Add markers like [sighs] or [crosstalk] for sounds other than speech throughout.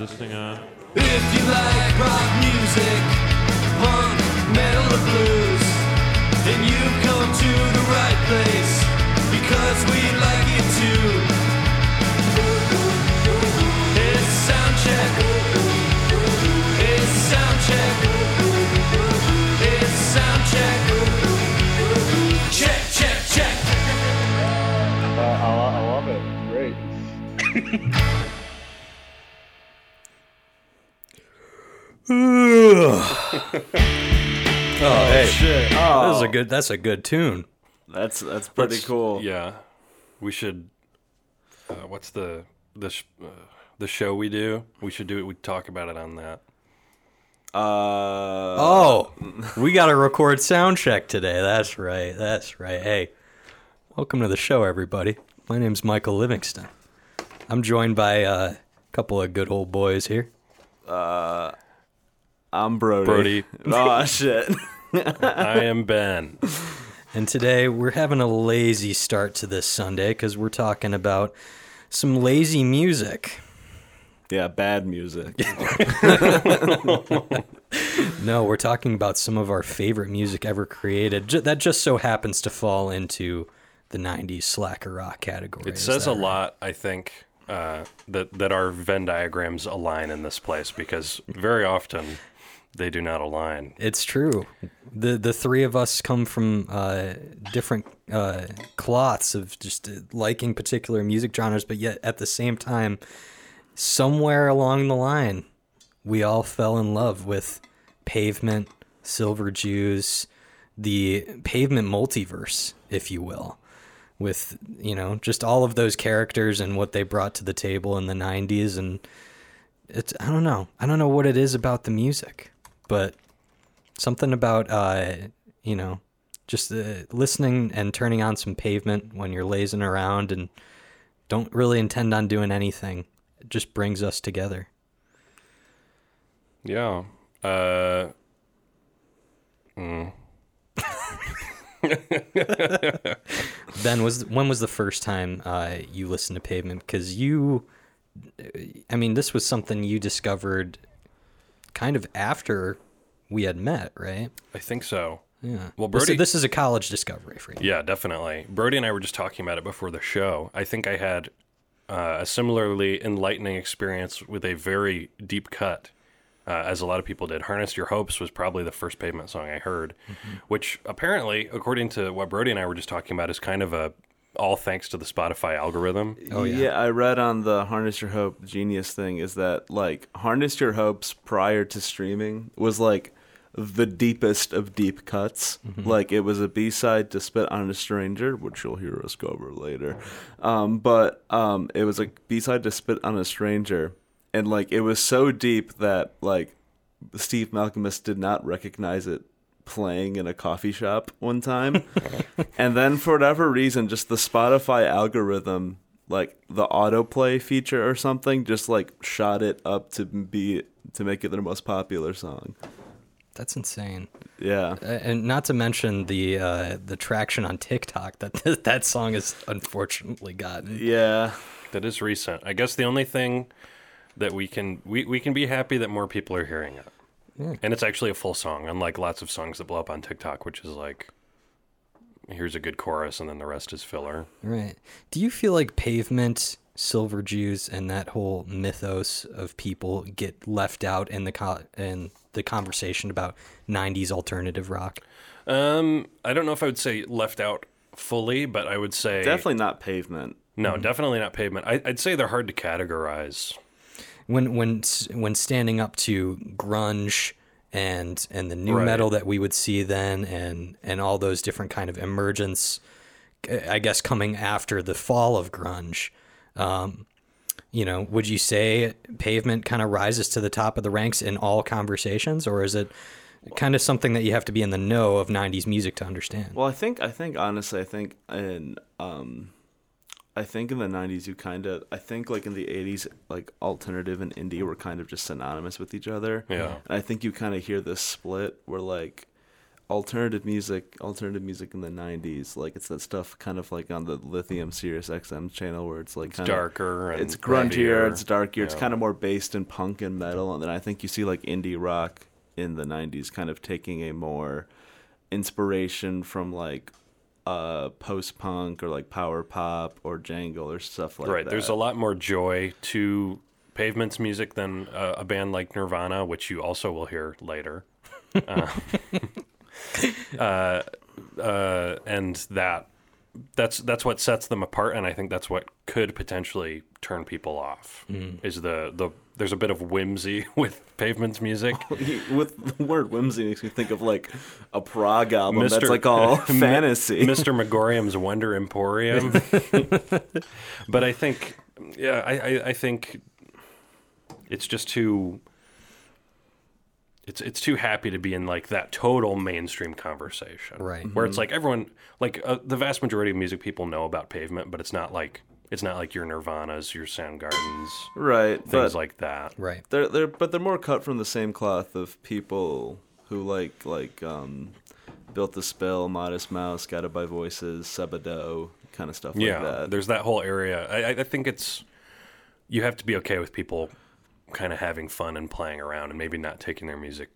this thing on? If you like rock music, punk, metal, or blues, then you've come to the right place because we like it too. It's soundcheck. It's soundcheck. It's soundcheck. Check, check, check. Uh, I, I love it. Great. [laughs] [laughs] Oh, hey, Shit. that is a good. That's a good tune. That's that's pretty Let's- cool. Yeah, we should. Uh, what's the the sh- uh, the show we do? We should do it. We talk about it on that. Uh, Oh, we got to record sound check today. That's right. That's right. Hey, welcome to the show, everybody. My name's Michael Livingston. I'm joined by uh, a couple of good old boys here. I'm Brody. Brody. [laughs] oh shit. I am Ben. And today we're having a lazy start to this Sunday because we're talking about some lazy music. yeah, bad music. [laughs] No, we're talking about some of our favorite music ever created. Ju- that just so happens to fall into the 90s slacker rock category. It Is says that a right? lot, I think, uh, that that our Venn diagrams align in this place because very often they do not align. It's true. the The three of us come from uh, different uh, cloths of just uh, liking particular music genres, but yet at the same time, somewhere along the line, we all fell in love with Pavement, Silver Jews, the Pavement multiverse, if you will. With you know just all of those characters and what they brought to the table in the '90s, and it's I don't know I don't know what it is about the music, but something about uh you know just uh, listening and turning on some pavement when you're lazing around and don't really intend on doing anything it just brings us together Yeah. Uh, mm. [laughs] then was when was the first time uh you listened to pavement because you i mean this was something you discovered kind of after we had met right I think so. yeah Well, this, Brody- this is a college discovery for you Yeah, definitely. Brody and I were just talking about it before the show. I think I had uh, a similarly enlightening experience with a very deep cut, uh, as a lot of people did. Harness Your Hopes was probably the first pavement song I heard, which apparently, according to what Brody and I were just talking about, is kind of a all thanks to the Spotify algorithm. Oh, yeah. I read on the Harness Your Hope Genius thing is that like Harness Your Hopes prior to streaming was like the deepest of deep cuts. Like it was a B side to Spit on a Stranger, which you'll hear us go over later. Um, but um, it was a B side to Spit on a Stranger, and like it was so deep that like Steve Malkmus did not recognize it playing in a coffee shop one time. [laughs] and then for whatever reason, just the Spotify algorithm, like the autoplay feature or something, just like shot it up to be to make it their most popular song. That's insane Yeah. And not to mention the uh, the traction on TikTok that [laughs] that song has unfortunately gotten. Yeah. That is recent. I guess the only thing that we can we, we can be happy that more people are hearing it. And it's actually a full song, unlike lots of songs that blow up on TikTok, which is like here's a good chorus and then the rest is filler. Right. Do you feel like Pavement, Silver Jews, and that whole mythos of people get left out in the co- in the conversation about '90s alternative rock? Um, I don't know if I would say left out fully, but I would say Definitely not pavement. no, definitely not pavement. I, I'd say they're hard to categorize. When when when standing up to grunge and and the new Right. metal that we would see then, and and all those different kind of emergence, I guess coming after the fall of grunge. Um, you know, would you say pavement kind of rises to the top of the ranks in all conversations, or is it kind of something that you have to be in the know of '90s music to understand? Well, I think I think honestly, I think in um, I think in the '90s you kind of I think like in the '80s like alternative and indie were kind of just synonymous with each other. Yeah. and I think you kind of hear this split where like alternative music, alternative music in the '90s. Like it's that stuff, kind of like on the Lithium Sirius XM channel, where it's like It's darker. And it's grungier, it's darker, it's kind of more based in punk and metal, and then I think you see like indie rock in the '90s, kind of taking a more inspiration from like uh post punk or like power pop or jangle or stuff like right. that. Right. There's a lot more joy to Pavement's music than uh, a band like Nirvana, which you also will hear later. [laughs] uh, [laughs] [laughs] uh, uh, and that that's that's what sets them apart, and I think that's what could potentially turn people off. Is the the there's a bit of whimsy [laughs] with Pavement's music. [laughs] with the word whimsy makes me think of like a prog album that's Mr. like all fantasy. Mr. Magorium's Wonder Emporium. but I think, yeah, I, I, I think it's just too. It's it's too happy to be in like that total mainstream conversation, Right. Where it's like everyone, like uh, the vast majority of music people know about Pavement, but it's not like it's not like your Nirvanas, your Soundgardens, right, things but like that. Right. they're they're but they're more cut from the same cloth of people who like like um Built to Spill, Modest Mouse, Guided by Voices, Sebadoh, kind of stuff yeah, like that. there's that whole area. I, I- I think it's you have to be okay with people kind of having fun and playing around, and maybe not taking their music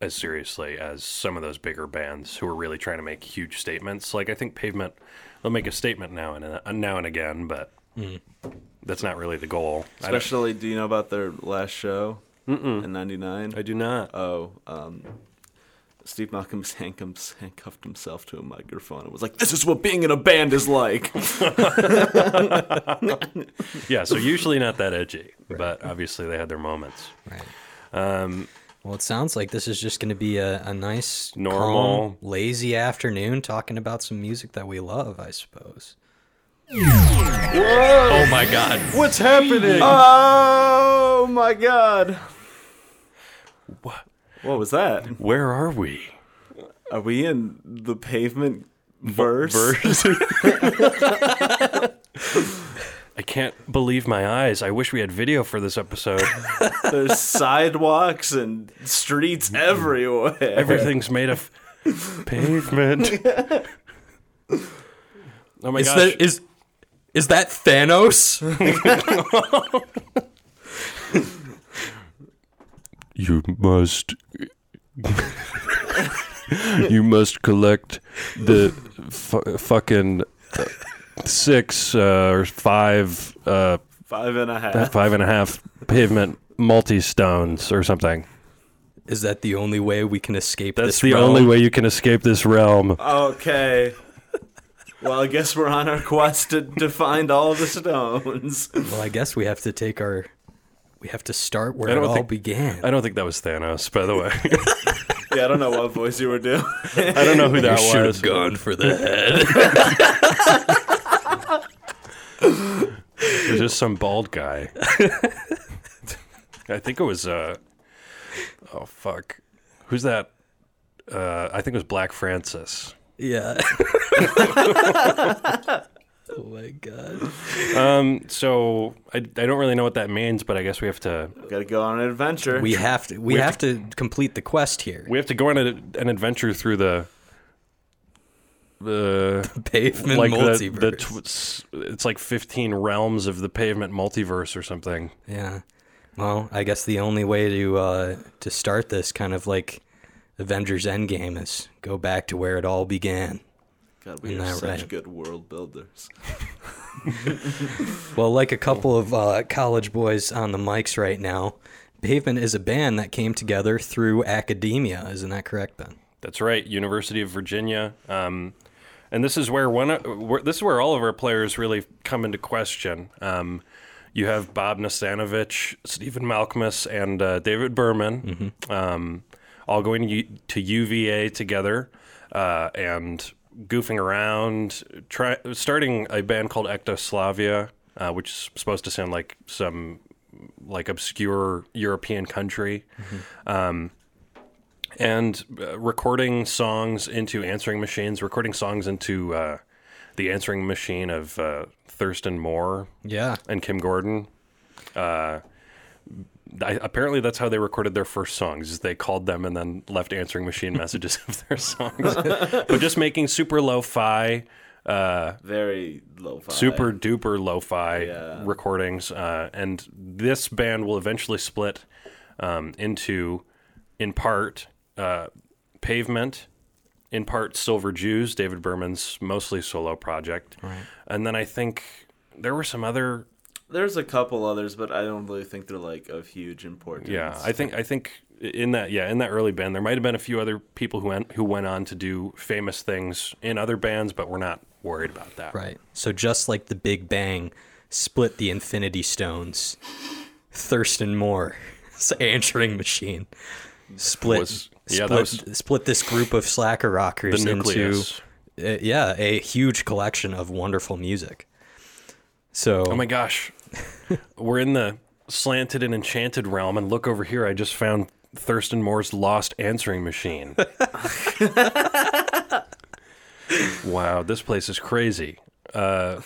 as seriously as some of those bigger bands who are really trying to make huge statements. Like I think Pavement, they'll make a statement now and uh, now and again, but that's not really the goal. Especially, do you know about their last show in '99? I do not. Oh, um, Steve Malcolm [laughs] handcuffed, handcuffed himself to a microphone and was like, "This is what being in a band is like." [laughs] yeah, so [laughs] usually not that edgy, but obviously they had their moments. Right. Um, Well, it sounds like this is just going to be a, a nice, Normal. calm, lazy afternoon talking about some music that we love, I suppose. oh my god. What's happening? Oh my god! What? What was that? Where are we? Are we in the pavement verse? Verse. [laughs] I can't believe my eyes. I wish we had video for this episode. [laughs] There's sidewalks and streets everywhere. Everything's made of pavement. [laughs] Oh my Is gosh. that is is that Thanos? You must you must collect the fu- fucking uh, six uh, or five uh, Five and a half. five and a half pavement multi stones or something. is that the only way we can escape That's this the realm? only way you can escape this realm. Okay. Well, I guess we're on our quest to, to find all the stones. Well, I guess we have to take our we have to start where I it don't all think- began. I don't think that was Thanos, by the way. [laughs] Yeah, I don't know what voice you were doing. I don't know who that you should was. have gone for the head. [laughs] It was just some bald guy. I think it was uh oh fuck. Who's that? Uh I think it was Black Francis. yeah. [laughs] oh my god. Um so I, I don't really know what that means, but I guess we have to Gotta go on an adventure. We have to we, We have, have to, complete the quest here. we have to go on a, an adventure through the the [laughs] Pavement like the, multiverse. the tw- it's like 15 realms of the pavement multiverse or something. Yeah. Well, I guess the only way to uh, to start this kind of like Avengers Endgame is go back to where it all began. God, we Isn't are such right? good world builders. [laughs] Well, like a couple of uh, college boys on the mics right now, Pavement is a band that came together through academia. Isn't that correct, Ben? That's right, University of Virginia. Um, and this is where one, where, this is where all of our players really come into question. Um, you have Bob Nastanovich, Stephen Malkmus, and uh, David Berman, um, all going to, to UVA together uh, and goofing around, try, starting a band called Ectoslavia, uh, which is supposed to sound like some like obscure European country and uh, recording songs into answering machines, recording songs into uh, the answering machine of uh, Thurston Moore Yeah. and Kim Gordon. I, apparently that's how they recorded their first songs. Is they called them and then left answering machine [laughs] messages of their songs, [laughs] but just making super lo-fi, uh, Very lo-fi. super duper lo-fi Yeah. recordings. Uh, and this band will eventually split um, into, in part, uh, Pavement, in part Silver Jews, David Berman's mostly solo project, Right. and then I think there were some other There's a couple others, but I don't really think they're like of huge importance. Yeah, I think I think in that yeah in that early band there might have been a few other people who went who went on to do famous things in other bands, but we're not worried about that. Right. So just like the Big Bang split the Infinity Stones, Thurston Moore's [laughs] answering machine split Was- yeah, split, was- split this group of slacker rockers The into uh, yeah a huge collection of wonderful music. So Oh my gosh, we're in the slanted and enchanted realm, and look over here! I just found Thurston Moore's lost answering machine. [laughs] wow, this place is crazy. Uh,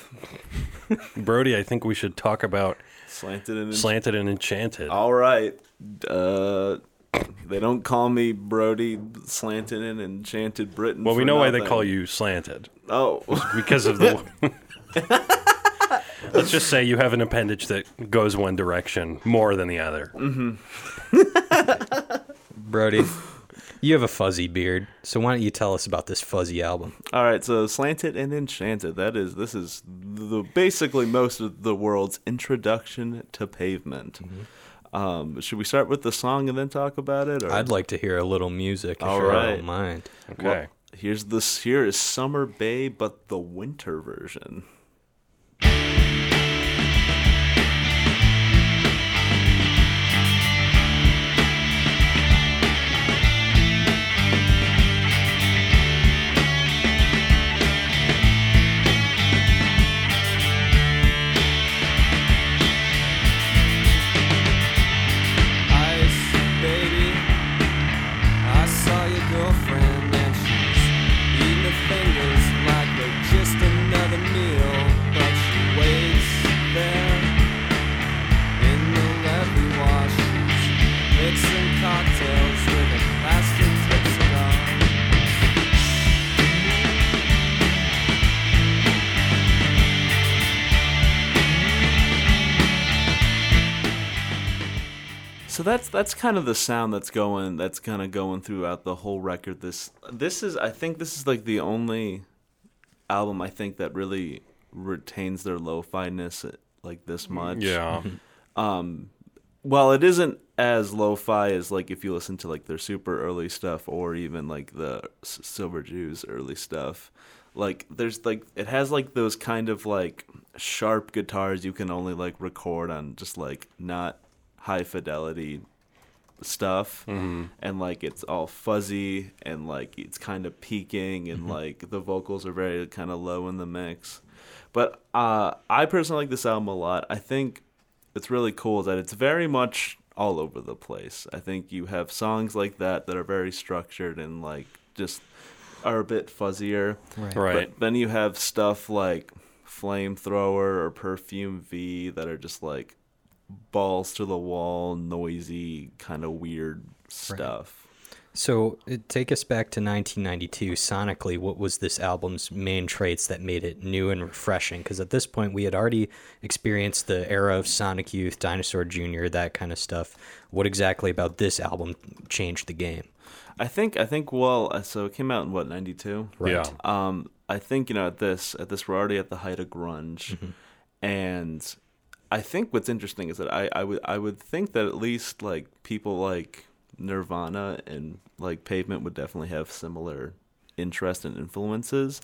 Brody, I think we should talk about slanted and slanted and enchanted. All right. Uh, they don't call me Brody Slanted and Enchanted Britain. well, we know why they call you slanted. Oh, because of the. [laughs] [laughs] Let's just say you have an appendage that goes one direction more than the other. [laughs] Brody, you have a fuzzy beard, so why don't you tell us about this fuzzy album? all right. So Slanted and Enchanted. That is. This is the basically most of the world's introduction to pavement. Um, should we start with the song and then talk about it? Or? I'd like to hear a little music if All you don't mind. Okay. Well, here's this. Here is Summer Babe, but the winter version. So that's that's kind of the sound that's going that's kind of going throughout the whole record. This this is I think this is like the only album I think that really retains their lo-fi ness like this much. Yeah. [laughs] um, Well, it isn't as lo-fi as like if you listen to like their super early stuff or even like the S- Silver Jews early stuff. Like there's like it has like those kind of like sharp guitars you can only like record on just like not high fidelity stuff. And like it's all fuzzy and like it's kind of peaking and like the vocals are very kind of low in the mix. But uh i personally like this album a lot. I think it's really cool that it's very much all over the place. I think you have songs like that that are very structured and like just are a bit fuzzier. Right. Right. but then you have stuff like Fame Throwa or perfume v that are just like balls to the wall noisy kind of weird stuff So uh, take us back to 1992. Sonically, what was this album's main traits that made it new and refreshing? Because at this point, we had already experienced the era of Sonic Youth, Dinosaur Jr., that kind of stuff. What exactly about this album changed the game? i think i think well uh, so it came out in what 92 Right. Yeah. um i think you know at this at this we're already at the height of grunge Mm-hmm. and i think what's interesting is that i i would i would think that at least like people like nirvana and like pavement would definitely have similar interest and influences.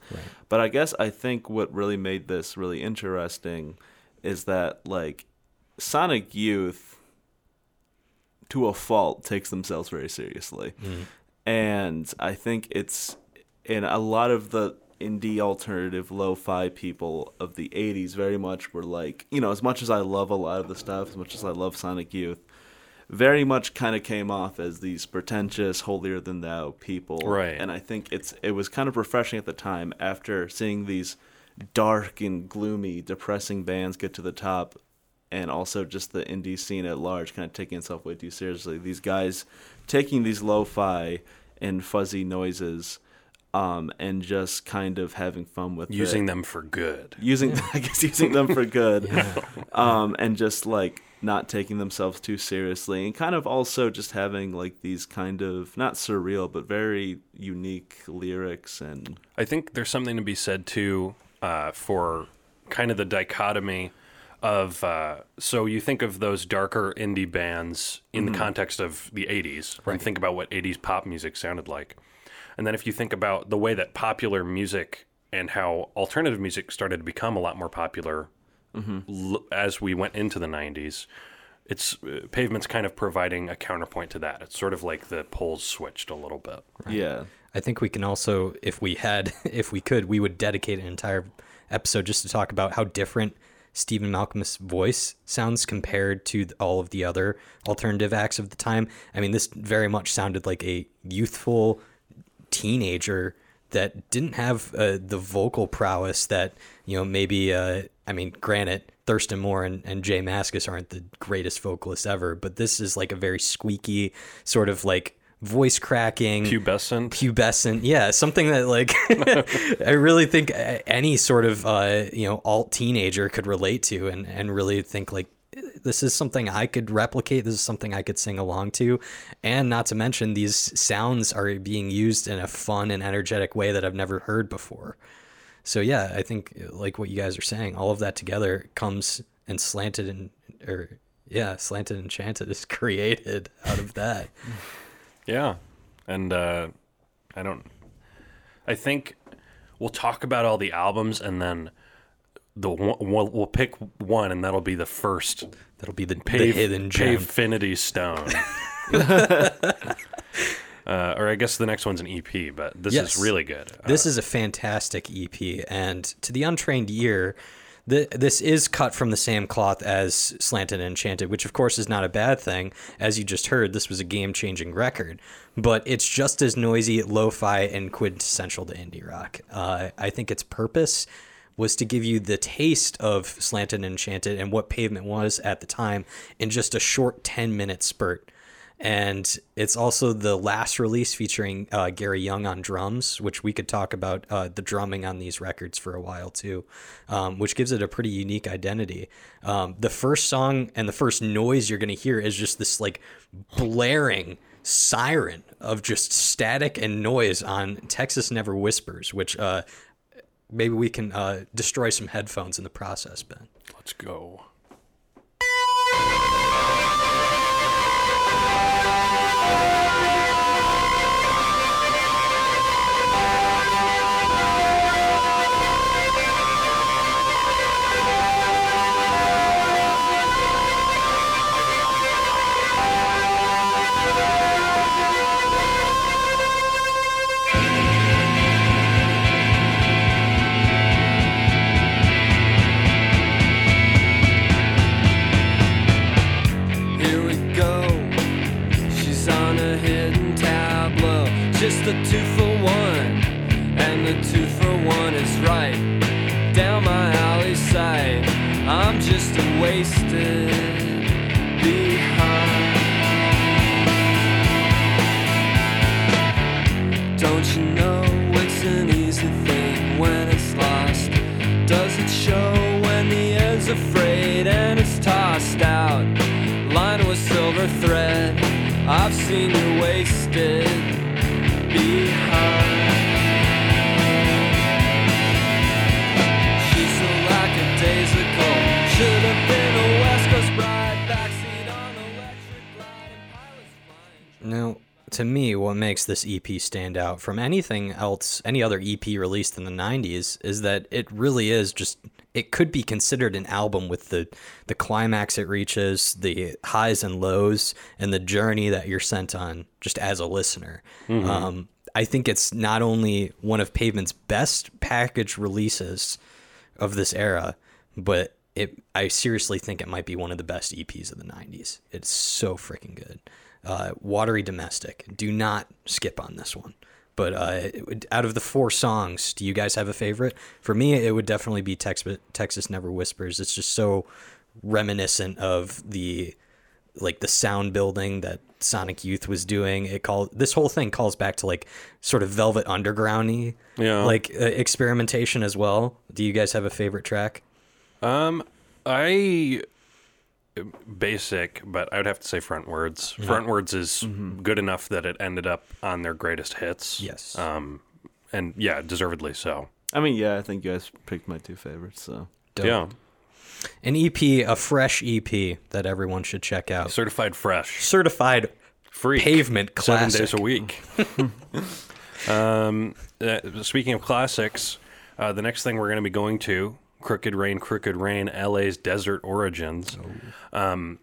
But i guess i think what really made this really interesting is that like sonic youth to a fault takes themselves very seriously. Mm-hmm. And I think it's in a lot of the indie alternative lo-fi people of the 80s very much were like you know as much as I love a lot of the stuff as much as I love Sonic Youth very much kind of came off as these pretentious holier than thou people Right. and I think it's it was kind of refreshing at the time after seeing these dark and gloomy depressing bands get to the top and also just the indie scene at large kind of taking itself way too seriously. These guys taking these lo-fi and fuzzy noises um, and just kind of having fun with Using it. them for good. using [laughs] I guess using them for good, [laughs] [laughs] um, and just like not taking themselves too seriously, and kind of also just having like these kind of not surreal but very unique lyrics and I think there's something to be said too uh, for kind of the dichotomy of. Uh, so you think of those darker indie bands in the context of the 80s, and think about what 80s pop music sounded like. And then if you think about the way that popular music and how alternative music started to become a lot more popular l- as we went into the 90s, it's uh, Pavement's kind of providing a counterpoint to that. It's sort of like the poles switched a little bit. yeah. I think we can also, if we had, [laughs] if we could, we would dedicate an entire episode just to talk about how different Stephen Malkmus' voice sounds compared to all of the other alternative acts of the time. I mean, this very much sounded like a youthful teenager that didn't have uh, the vocal prowess that you know maybe uh, I mean granted Thurston Moore and, and Jay Mascis aren't the greatest vocalists ever but this is like a very squeaky sort of like voice cracking Pubescent. pubescent yeah something that like [laughs] i really think any sort of uh you know alt teenager could relate to and and really think like this is something i could replicate this is something i could sing along to. And not to mention these sounds are being used in a fun and energetic way that i've never heard before. So yeah i think like what you guys are saying all of that together comes and slanted and or yeah slanted and enchanted is [laughs] created out of that. Yeah, and uh, I don't. I think we'll talk about all the albums, and then the one, we'll, we'll pick one, and that'll be the first that'll be the, the hidden gem Pavefinity Stone. [laughs] uh, or I guess the next one's an EP, but this Yes. is really good. Uh, This is a fantastic EP, and to the untrained ear, the, this is cut from the same cloth as Slanted and Enchanted, which of course is not a bad thing. As you just heard, this was a game-changing record, but it's just as noisy, lo-fi, and quintessential to indie rock. Uh, I think its purpose was to give you the taste of Slanted and Enchanted and what Pavement was at the time in just a short 10-minute spurt and it's also the last release featuring uh, Gary Young on drums, which we could talk about uh, the drumming on these records for a while too, um, which gives it a pretty unique identity. Um, the first song and the first noise you're going to hear is just this like blaring siren of just static and noise on Texas Never Whispers, which uh, maybe we can uh, destroy some headphones in the process, Ben. let's go. Wasted to me, what makes this EP stand out from anything else, any other EP released in the 90s, is that it really is just, it could be considered an album with the, the climax it reaches, the highs and lows, and the journey that you're sent on just as a listener. Um, I think it's not only one of Pavement's best package releases of this era, but it I seriously think it might be one of the best EPs of the 90s. It's so freaking good. Uh, Watery Domestic. Do not skip on this one. But uh, would- out of the four songs, do you guys have a favorite? For me, it would definitely be Tex- Texas Never Whispers. It's just so reminiscent of the like the sound building that Sonic Youth was doing. It called this whole thing calls back to like sort of Velvet Undergroundy, Yeah. like uh, experimentation as well. Do you guys have a favorite track? Um, I basic, but I would have to say Frontwards. Frontwards is good enough that it ended up on their greatest hits. Yes. Um, and yeah, deservedly so. I mean, yeah, I think you guys picked my two favorites. So Dope. Yeah, An EP, a fresh EP that everyone should check out. certified fresh, Certified free, pavement seven classic. days a week. [laughs] um, uh, speaking of classics, uh, the next thing we're going to be going to Crooked Rain, Crooked Rain, LA's Desert Origins. Um,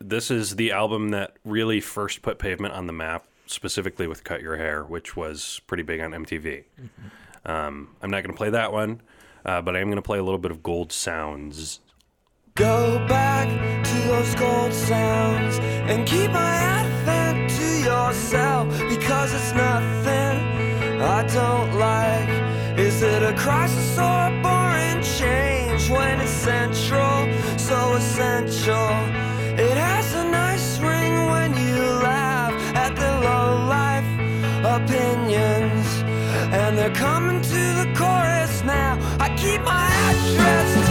this is the album that really first put Pavement on the map, specifically with Cut Your Hair, which was pretty big on MTV. Um, I'm not going to play that one, uh, but I am going to play a little bit of Gold Sounds. Go back to those gold sounds and keep my advent to yourself because it's nothing I don't like. Is it a crisis or a boring change when it's central, so essential? It has a nice ring when you laugh at the low life opinions, and they're coming to the chorus now. I keep my address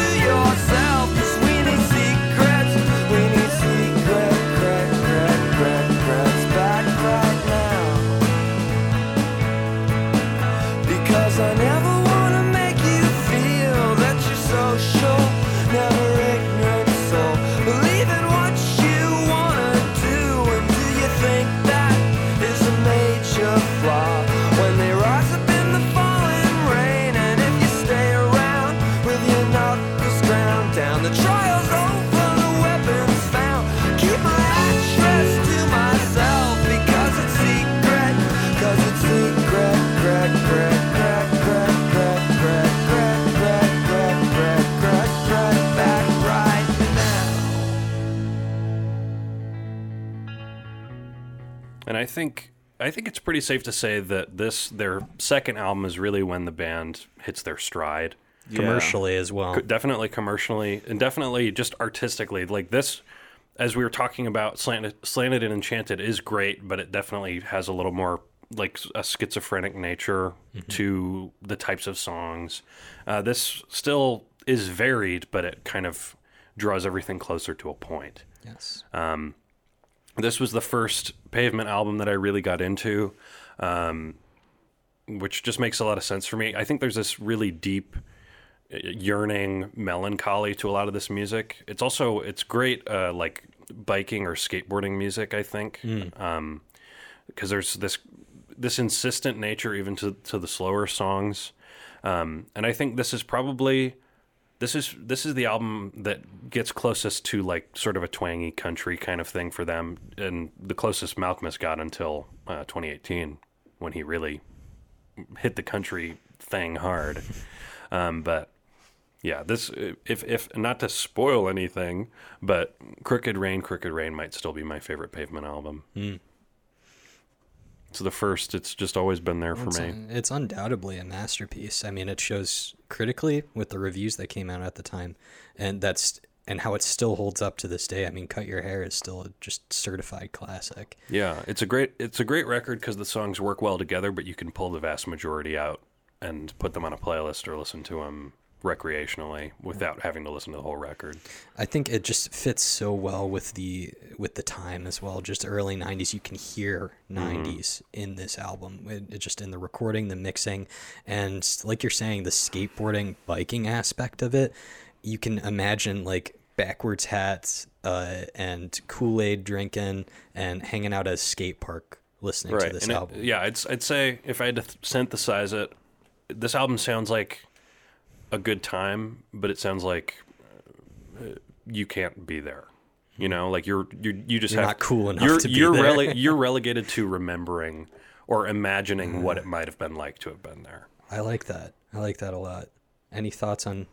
And I think I think it's pretty safe to say that this their second album is really when the band hits their stride. Yeah. commercially as well. Definitely commercially and definitely just artistically like this as we were talking about slanted, slanted and enchanted is great but it definitely has a little more like a schizophrenic nature to the types of songs uh, this still is varied but it kind of draws everything closer to a point Yes. this was the first pavement album that I really got into, um, which just makes a lot of sense for me. I think there's this really deep uh, yearning melancholy to a lot of this music. It's also it's great uh, like biking or skateboarding music. I think because there's this this insistent nature even to to the slower songs, um, and I think this is probably this is this is the album that gets closest to like sort of a twangy country kind of thing for them, and the closest Malkmus got until uh, 2018 when he really hit the country thing hard. Um, but yeah, this if if not to spoil anything, but Crooked Rain, Crooked Rain might still be my favorite Pavement album. It's the first. It's just always been there for It's, me. un- it's undoubtedly a masterpiece. I mean, it shows critically with the reviews that came out at the time, and that's and how it still holds up to this day. I mean, "Cut Your Hair" is still a just certified classic. Yeah, it's a great it's a great record because the songs work well together, but you can pull the vast majority out and put them on a playlist or listen to them recreationally without having to listen to the whole record. I think it just fits so well with the with the time as well. Just early '90s, you can hear '90s in this album. It, it just in the recording, the mixing, and like you're saying, the skateboarding, biking aspect of it. You can imagine like backwards hats uh, and Kool Aid drinking and hanging out at a skate park listening to this and it- album. yeah, I'd I'd say if I had to th- synthesize it, this album sounds like a good time, but it sounds like uh, you can't be there. You know, like you're you you just You're have not cool enough You're to be you're there. rele- you're [laughs] relegated to remembering or imagining what it might have been like to have been there. I like that. I like that a lot. Any thoughts on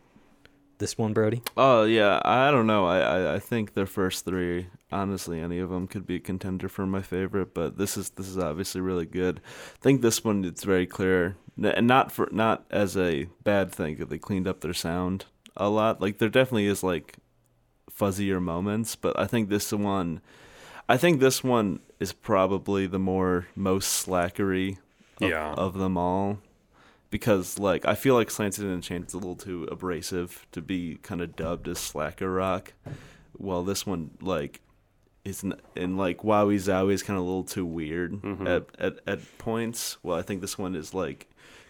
this one, Brody? Oh yeah, I don't know. I, I I think the first three, honestly, any of them could be a contender for my favorite. But this is this is obviously really good. I think this one it's very clear, N- and not for not as a bad thing that they cleaned up their sound a lot. Like there definitely is like fuzzier moments, but I think this one, I think this one is probably the more most slackery of, Yeah. of them all. Because like I feel like Slanted and Enchanted is a little too abrasive to be kind of dubbed as slacker rock, while this one like isn't and like Wowie Zowie is kind of a little too weird mm-hmm. at, at at points. Well, I think this one is like,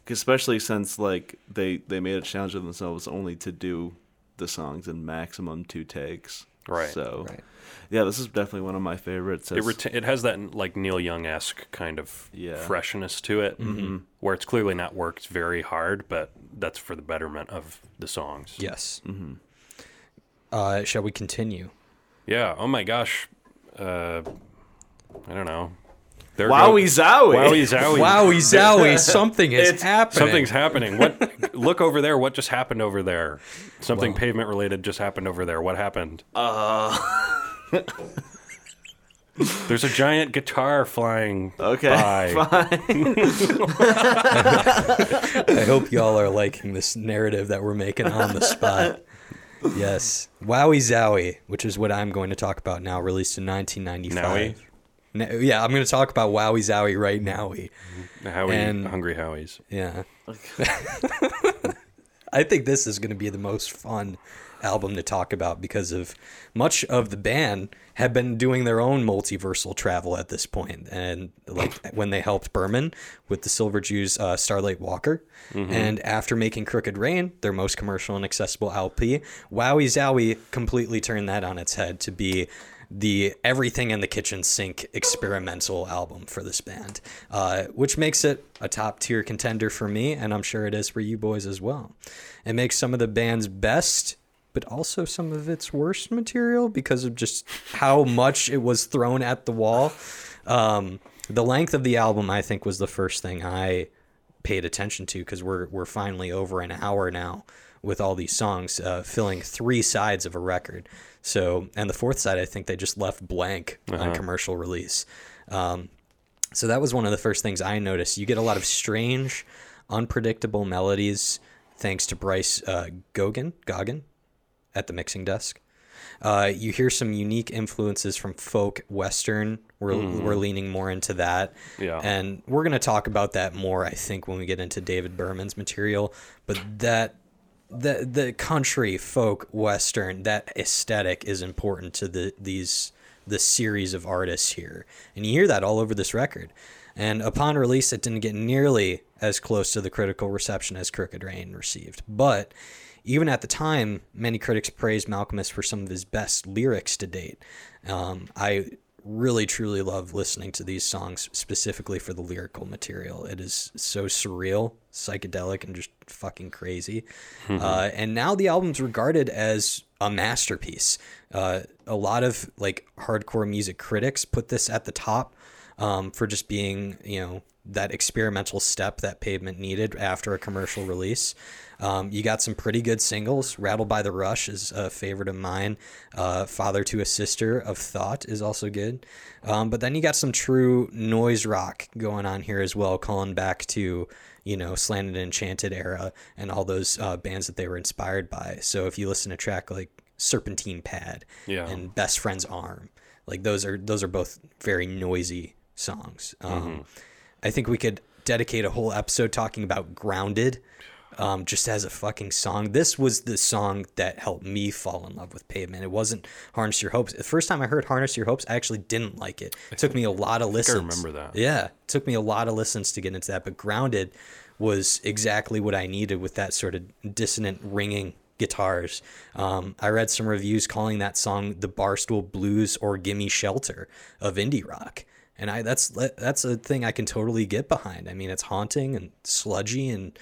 especially since like they they made a challenge of themselves only to do the songs in maximum two takes. Right. So Right. yeah, this is definitely one of my favorites. It reta- it has that like Neil Young esque kind of Yeah. freshness to it, where it's clearly not worked very hard, but that's for the betterment of the songs. Yes. Uh, shall we continue? Yeah. Oh my gosh. Uh, I don't know. There Wowie goes- Zowie. Wowie zowie. Wowie zowie, [laughs] something is happening. Something's happening. What? [laughs] look over there. What just happened over there? Something pavement related just happened over there. What happened? Uh. [laughs] There's a giant guitar flying Okay, by. I hope y'all are liking this narrative that we're making on the spot. Yes. Wowie Zowie, which is what I'm going to talk about now, released in 1995. Na- yeah, I'm going to talk about Wowie Zowie right now. Howie, And- hungry Howies. Yeah. [laughs] I think this is going to be the most fun album to talk about because of much of the band have been doing their own multiversal travel at this point and like [laughs] when they helped Berman with the Silver Jews uh, Starlite Walker and after making Crooked Rain their most commercial and accessible LP Wowie Zowie completely turned that on its head to be the everything in the kitchen sink experimental album for this band, uh, which makes it a top tier contender for me, and I'm sure it is for you boys as well. It makes some of the band's best, but also some of its worst material because of just how much it was thrown at the wall. Um, the length of the album, I think, was the first thing I paid attention to because we're we're finally over an hour now with all these songs, uh, filling three sides of a record. So, and the fourth side, I think they just left blank on commercial release. Um, so that was one of the first things I noticed. You get a lot of strange, unpredictable melodies, thanks to Bryce uh, Gogan, Goggin, at the mixing desk. Uh, you hear some unique influences from folk western. We're we're leaning more into that, Yeah. and we're gonna talk about that more. I think when we get into David Berman's material, but that the the country folk western that aesthetic is important to the these the series of artists here, and you hear that all over this record. And upon release, it didn't get nearly as close to the critical reception as Crooked Rain received, but even at the time, many critics praised Malkmus for some of his best lyrics to date. Um, I really, truly love listening to these songs specifically for the lyrical material. It is so surreal, psychedelic, and just fucking crazy. Uh, and now the album's regarded as a masterpiece. Uh, a lot of like hardcore music critics put this at the top um, for just being, you know, that experimental step that Pavement needed after a commercial release. Um, you got some pretty good singles. Rattled by the Rush is a favorite of mine. Uh, Father to a Sister of Thought is also good. Um, but then you got some true noise rock going on here as well, calling back to, you know, Slanted and Enchanted era and all those uh, bands that they were inspired by. So if you listen to a track like Serpentine Pad Yeah. and Best Friend's Arm, like those are those are both very noisy songs. Um, I think we could dedicate a whole episode talking about Grounded, um, just as a fucking song. This was the song that helped me fall in love with Pavement. It wasn't Harness Your Hopes. The first time I heard Harness Your Hopes, I actually didn't like it. It took me a lot of listens. remember that. Yeah, it took me a lot of listens to get into that. But Grounded was exactly what I needed with that sort of dissonant ringing guitars. Um, I read some reviews calling that song the Barstool Blues or Gimme Shelter of indie rock. And I that's that's a thing I can totally get behind. I mean, it's haunting and sludgy and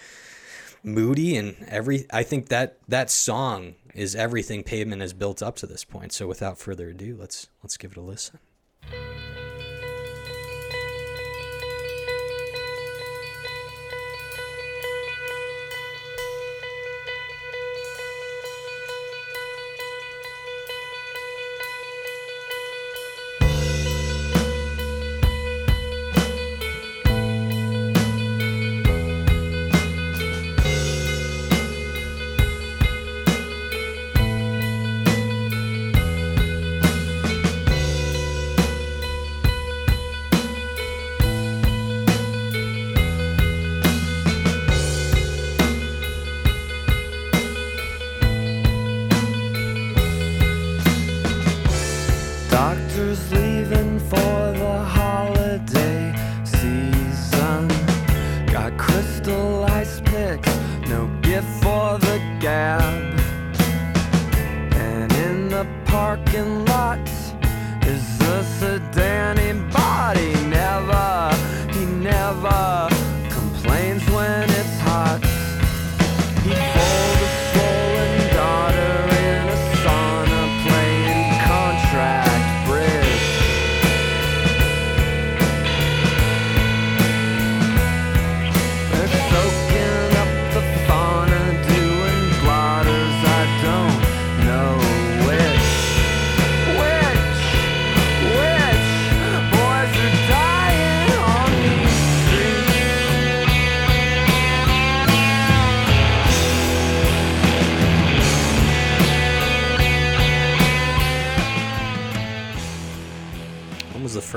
moody and every I think that that song is everything Pavement has built up to this point. So without further ado, let's let's give it a listen.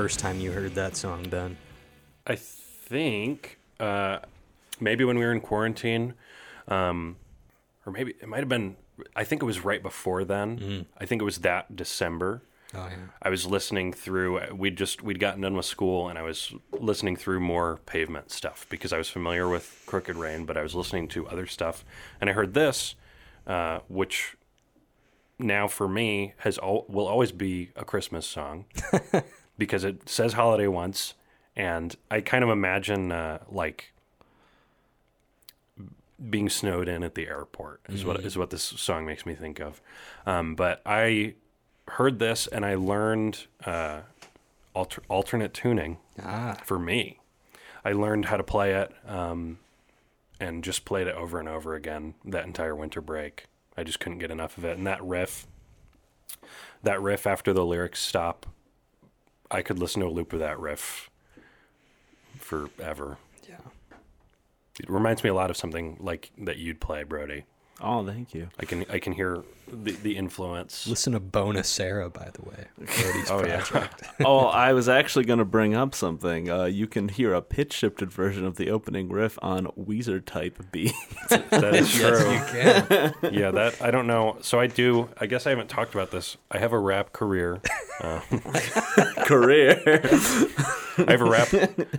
First time you heard that song, Ben? I think uh, maybe when we were in quarantine, um, or maybe it might have been. I think it was right before then. I think it was that December. Oh yeah. I was listening through. We'd just we'd gotten done with school, and I was listening through more pavement stuff because I was familiar with Crooked Rain, but I was listening to other stuff, and I heard this, uh, which now for me has al- will always be a Christmas song [laughs] because it says holiday once, and I kind of imagine uh, like being snowed in at the airport is what is what this song makes me think of. Um, but I heard this and I learned uh, alter- alternate tuning Ah. for me. I learned how to play it um, and just played it over and over again that entire winter break. I just couldn't get enough of it. And that riff, that riff after the lyrics stop, I could listen to a loop of that riff forever. Yeah. It reminds me a lot of something like that you'd play, Brody. Oh, thank you. I can I can hear the, the influence. Listen to Bonus Sarah, by the way. [laughs] Brody's Oh yeah, [laughs] oh, I was actually going to bring up something. Uh, you can hear a pitch shifted version of the opening riff on Weezer type beat. [laughs] that is true. yes, you can. yeah, that I don't know. So I do. I guess I haven't talked about this. I have a rap career. Uh, Career. I have a rap.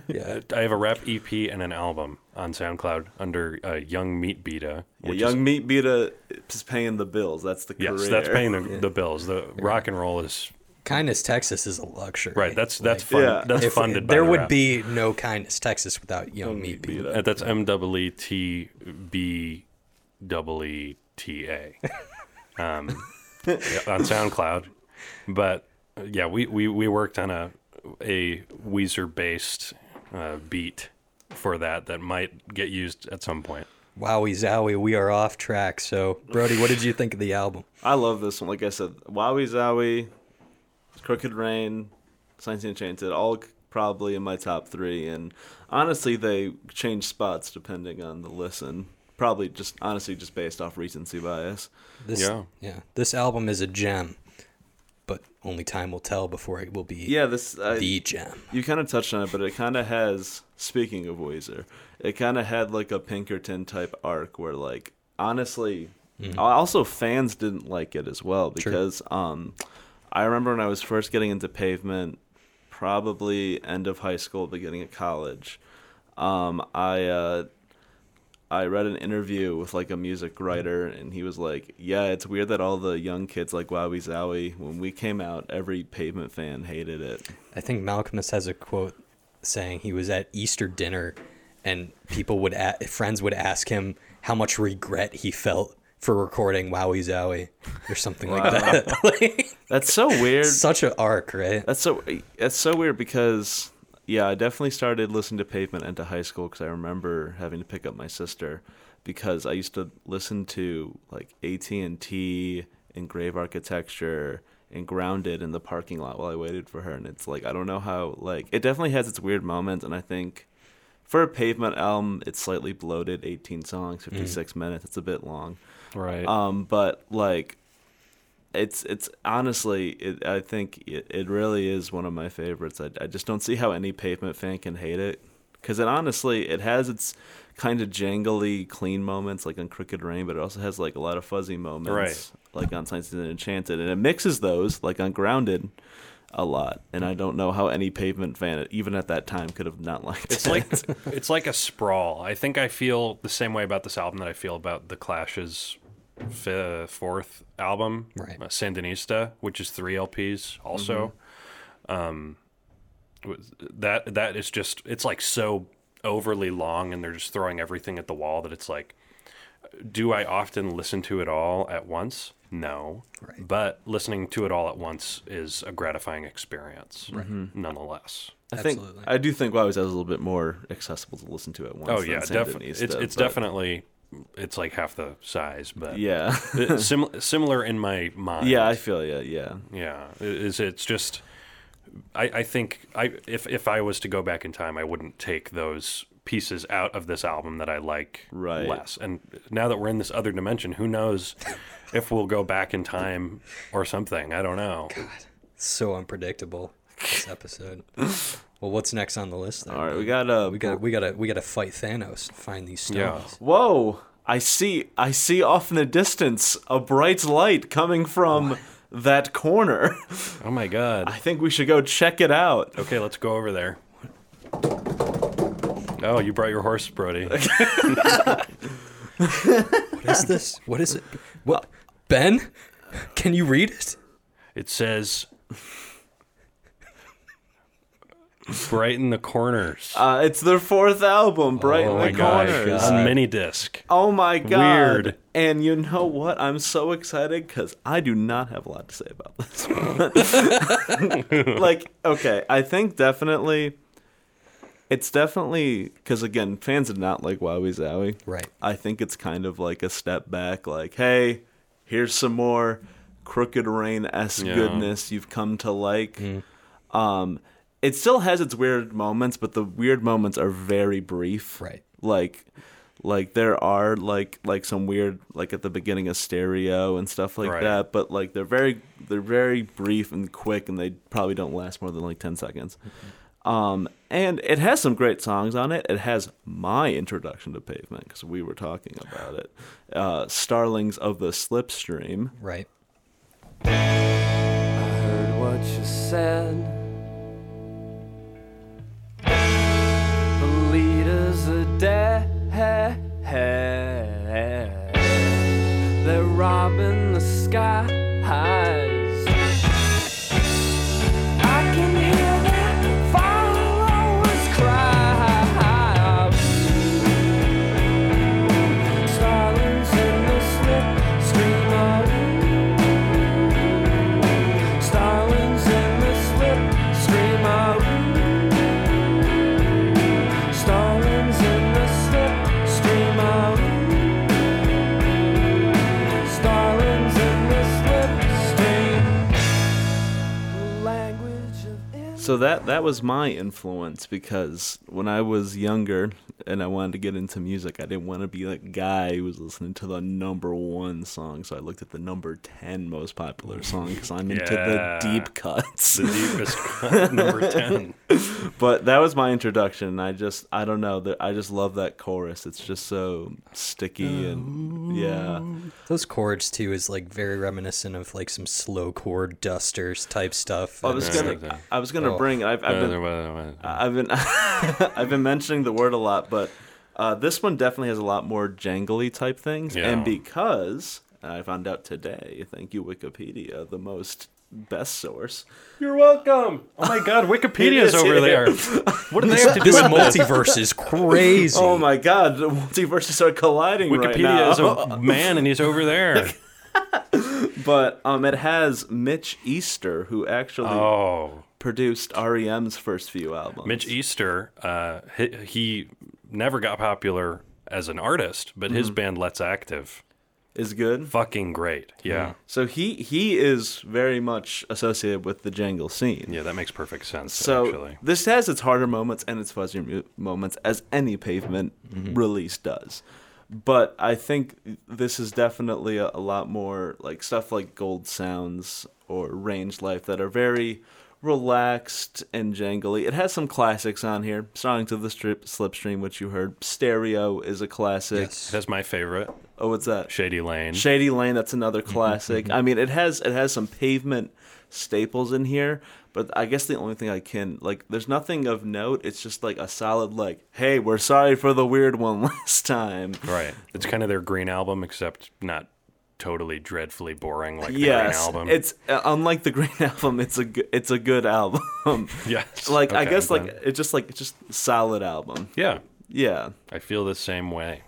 Yeah. I have a rap EP and an album on SoundCloud under uh, Young Meat Beta. Yeah, which Young is, Meat Beta is paying the bills. That's the yes, career. that's paying the, the bills. The rock and roll is Kindness Texas is a luxury. right. That's that's Like, fun. Yeah. That's if- funded. by there the would rap. be no Kindness Texas without Young Young Meat Meat Beta. Beta. Uh, that's M W E T B double E T A [laughs] um, on SoundCloud. But yeah, we, we, we worked on a a Weezer based uh, beat for that that might get used at some point. Wowie zowie, we are off track. So, Brody, what did you think of the album? [laughs] I love this one. Like I said, Wowie Zowie, Crooked Rain, Slanted Enchanted, all probably in my top three. And honestly, they change spots depending on the listen. Probably just honestly just based off recency bias. This, Yeah. yeah. This album is a gem, but only time will tell before it will be Yeah, this I, the gem. you kind of touched on it, but it kind of has. Speaking of Weezer, it kind of had like a Pinkerton type arc where, like, honestly, also fans didn't like it as well because um, I remember when I was first getting into Pavement, probably end of high school, beginning of college. Um, I uh, I read an interview with like a music writer, and he was like, "Yeah, it's weird that all the young kids like Wowie Zowie. When we came out, every Pavement fan hated it." I think Malkmus has a quote saying he was at Easter dinner and people would a- friends would ask him how much regret he felt for recording Wowie Zowie or something like that. [laughs] Like, That's so weird. such an arc, right? That's so that's so weird because yeah, I definitely started listening to Pavement into high school because I remember having to pick up my sister because I used to listen to like AT and T and Grave Architecture and Grounded in the parking lot while I waited for her, and it's like I don't know how like it definitely has its weird moments, and I think for a Pavement album, it's slightly bloated, 18 songs, 56 minutes. It's a bit long. Right. Um, but like, it's it's honestly, it, I think it, it really is one of my favorites. I, I just don't see how any Pavement fan can hate it, because it honestly it has its kind of jangly, clean moments like on Crooked Rain, but it also has like a lot of fuzzy moments, Right. like on Slanted and Enchanted, and it mixes those like on Grounded. A lot, and I don't know how any Pavement fan, even at that time, could have not liked It's it. like [laughs] it's like a sprawl. I think I feel the same way about this album that I feel about the Clash's fi- fourth album, Right. uh, Sandinista, which is three LPs. Also, um, that that is just it's like so overly long, and they're just throwing everything at the wall that it's like. Do I often listen to it all at once? No, Right. but listening to it all at once is a gratifying experience, Mm-hmm. nonetheless. I think I do think Wow's is a little bit more accessible to listen to at once. Oh than yeah, Sandinista, definitely. It's it's but- definitely it's like half the size, but yeah, [laughs] It- sim- similar in my mind. yeah. I feel yeah, yeah. yeah. It- Is it's just I, I think I if if I was to go back in time, I wouldn't take those pieces out of this album that I like Right. less. And now that we're in this other dimension, who knows if we'll go back in time or something? I don't know. God, so unpredictable this episode. well, what's next on the list? Then? All right, we uh, gotta we gotta we got to we got to fight Thanos to find these stones. Yeah. Whoa! I see. I see off in the distance a bright light coming from that corner. Oh my god. I think we should go check it out. Okay, let's go over there. Oh, you brought your horse, Brody. [laughs] What is this? What is it? What? Ben? Can you read it? It says brighten the corners. Uh, it's their fourth album, Bright oh in the gosh, Corners. on mini disc. Oh my god! Weird. And you know what? I'm so excited because I do not have a lot to say about this. one. [laughs] like, okay, I think definitely, it's definitely because again, fans did not like Wowie Zowie. Right. I think it's kind of like a step back. Like, hey, here's some more Crooked Rain esque Yeah. goodness you've come to like. Um, it still has its weird moments, but the weird moments are very brief. Right. Like, like there are like like some weird like at the beginning of stereo and stuff like Right. that. But like they're very they're very brief and quick, and they probably don't last more than like ten seconds. Um, and it has some great songs on it. It has my introduction to Pavement because we were talking about it. Uh, Starlings of the Slipstream. Right. I heard what you said. The leaders are dead. They're robbing So that that was my influence because when I was younger and I wanted to get into music, I didn't want to be that guy who was listening to the number one song. So I looked at the number ten most popular song because I'm into the deep cuts. The deepest [laughs] cut, number 10. but that was my introduction. I just I don't know that I just love that chorus. It's just so sticky and yeah. Those chords too is like very reminiscent of like some slow chord dusters type stuff. I and was gonna I was gonna Bring I've, I've been I've been [laughs] I've been mentioning the word a lot, but uh, this one definitely has a lot more jangly type things. Yeah. And because I found out today, thank you Wikipedia, the most best source. You're welcome. Oh my god, [laughs] Wikipedia's It is, over there. [laughs] What do they have to do this with this? multiverse is crazy. Oh my God, the multiverses are colliding right Wikipedia now. is a man and he's over there. but um, it has Mitch Easter, who actually Oh, produced REM's first few albums. Mitch Easter, uh, he, he never got popular as an artist, but his band Let's Active, is good. fucking great. Yeah. So he he is very much associated with the jangle scene. Yeah, that makes perfect sense, So actually. this has its harder moments and its fuzzier moments, as any pavement Mm-hmm. release does. But I think this is definitely a, a lot more like stuff like Gold Sounds or Range Life that are very relaxed and jangly. It has some classics on here. Songs of the Strip Slipstream, which you heard. Stereo is a classic. Yes. That's my favorite, Oh, what's that? Shady Lane. Shady Lane, that's another mm-hmm, classic. Mm-hmm. I mean, it has it has some pavement staples in here. But I guess the only thing I can like, there's nothing of note. It's just like a solid like, hey, we're sorry for the weird one [laughs] last time. Right. It's kind of their Green album, except not totally dreadfully boring like the Green album. it's uh, unlike the Green [laughs] album. It's a good, it's a good album. [laughs] yes. like I guess I'm like glad. it's just like it's just solid album. yeah. Yeah. I feel the same way.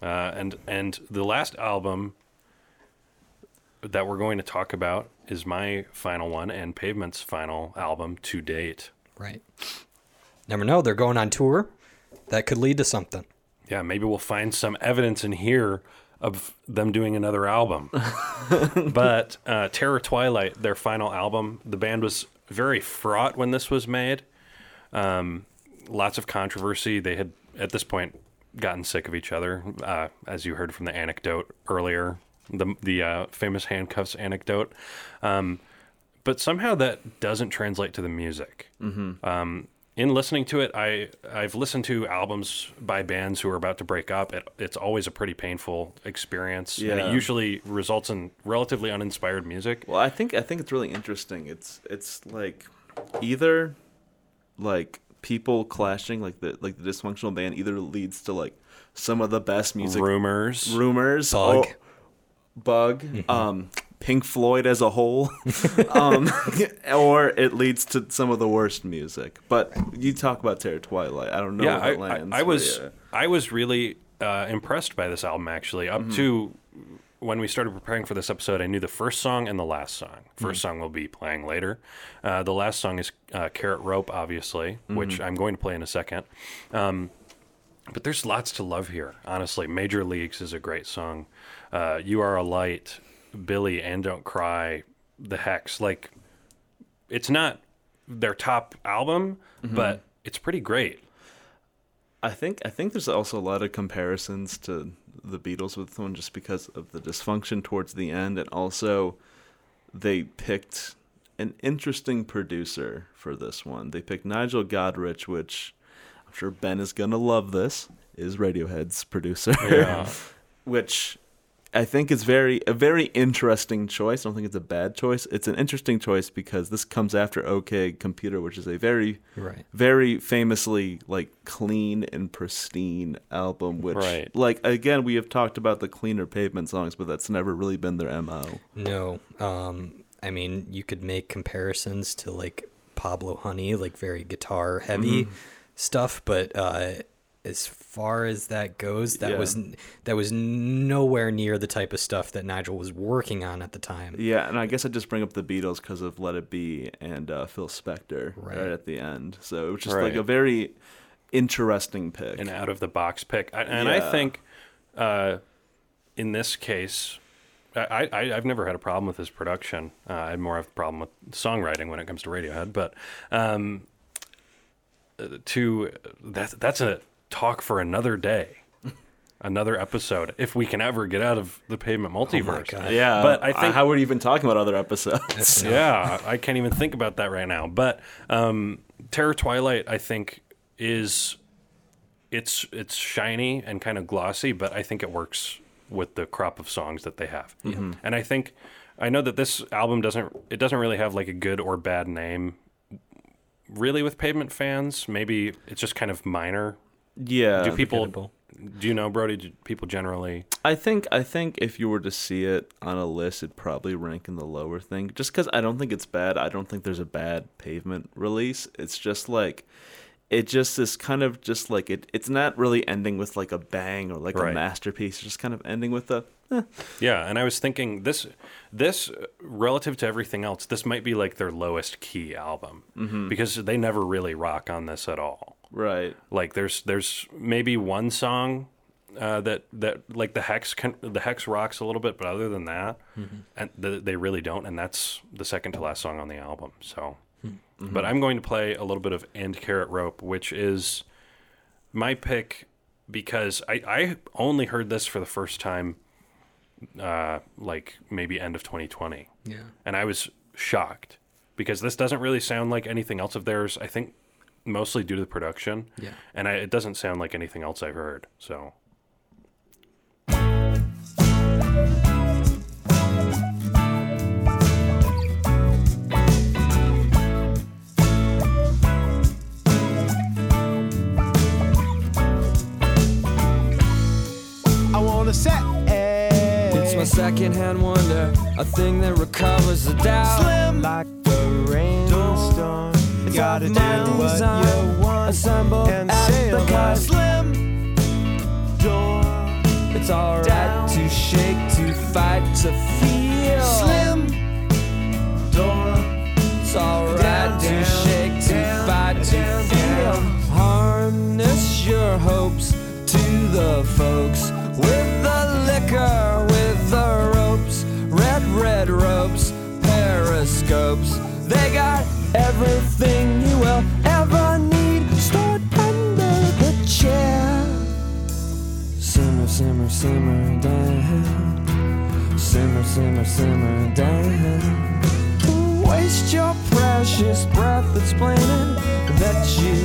Uh, and and the last album that we're going to talk about is my final one and Pavement's final album to date. Right. Never know. They're going on tour. That could lead to something. Yeah, maybe we'll find some evidence in here of them doing another album. [laughs] but uh, Terror Twilight, their final album, the band was very fraught when this was made. Um, lots of controversy. They had, at this point, gotten sick of each other, uh, as you heard from the anecdote earlier, the the uh, famous handcuffs anecdote. Um, but somehow that doesn't translate to the music. Um, in listening to it, I I've listened to albums by bands who are about to break up. It, it's always a pretty painful experience, and Yeah. it usually results in relatively uninspired music. Well, I think I think it's really interesting. It's it's like either like people clashing, like the like the dysfunctional band, either leads to like some of the best music Rumors, rumors, Bug. or- bug, [laughs] um, Pink Floyd as a whole, [laughs] um, [laughs] or it leads to some of the worst music. But you talk about Terror Twilight. I don't know yeah, I, I, lands. I but was yeah. I was really uh, impressed by this album actually. Up Mm-hmm. to when we started preparing for this episode, I knew the first song and the last song. 1st Mm-hmm. song will be playing later. Uh, the last song is uh, "Carrot Rope," obviously, Mm-hmm. which I'm going to play in a second. Um, but there's lots to love here. Honestly, "Major Leagues" is a great song. Uh, "You Are a Light," "Billy," and "Don't Cry," "The Hexx." Like, it's not their top album, Mm-hmm. but it's pretty great. I think I think there's also a lot of comparisons to the Beatles with this one just because of the dysfunction towards the end and also they picked an interesting producer for this one. They picked Nigel Godrich, which I'm sure Ben is gonna love this, is Radiohead's producer. Yeah. [laughs] which I think it's very a very interesting choice. I don't think it's a bad choice. It's an interesting choice because this comes after OK Computer, which is a very Right. very famously like clean and pristine album which Right. like again we have talked about the cleaner pavement songs but that's never really been their mo No. Um, I mean, you could make comparisons to like Pablo Honey, like very guitar heavy Mm-hmm. stuff, but uh, as far as that goes, that Yeah. was that was nowhere near the type of stuff that Nigel was working on at the time. yeah and i guess i just bring up the beatles because of let it be and uh, phil spector right. Right. at the end so it was just Right. like a very interesting pick an out of the box pick. I, and I think uh, in this case, I, I, I've never had a problem with his production. Uh, I had more have a problem with songwriting when it comes to Radiohead. But um, uh, to that, that's a talk for another day. [laughs] Another episode, if we can ever get out of the pavement multiverse. God. yeah But I think- how are we even talking about other episodes [laughs] yeah, I can't even think about that right now. But um, Terror Twilight, I think, is it's it's shiny and kind of glossy, but I think it works with the crop of songs that they have. And I think I know that this album doesn't it doesn't really have like a good or bad name. Really, with Pavement fans, maybe it's just kind of minor. Yeah Do people? Do you know, Brody? Do people generally? I think I think if you were to see it on a list, it'd probably rank in the lower thing. Just because I don't think it's bad. I don't think there's a bad pavement release. It's just like it just is kind of just like it. It's not really ending with like a bang or like Right. a masterpiece. It's just kind of ending with a. eh. Yeah, and I was thinking this this uh, relative to everything else, this might be like their lowest key album because they never really rock on this at all. Right. Like there's there's maybe one song uh, that that like the hex can, the hex rocks a little bit, but other than that, and th- they really don't. And that's the second to last song on the album. So, but I'm going to play a little bit of "End Carrot Rope," which is my pick because I I only heard this for the first time, uh, like maybe end of 2020 Yeah. and I was shocked because this doesn't really sound like anything else of theirs. I think mostly due to the production. Yeah. And I, it doesn't sound like anything else I've heard. So. It's my secondhand wonder, a thing that recovers the doubt. Slim like the rainstorm. You gotta do what you want assembled and at sail the. Slim door. It's alright to shake, to fight, to feel. Slim door. It's alright to shake, to down, fight, to down, feel. down. Harness your hopes to the folks with the liquor, with the ropes, red, red ropes, periscopes. They got everything you will ever need stored under the chair. Simmer, simmer, simmer down. Simmer, simmer, simmer down. Waste your precious breath explaining that you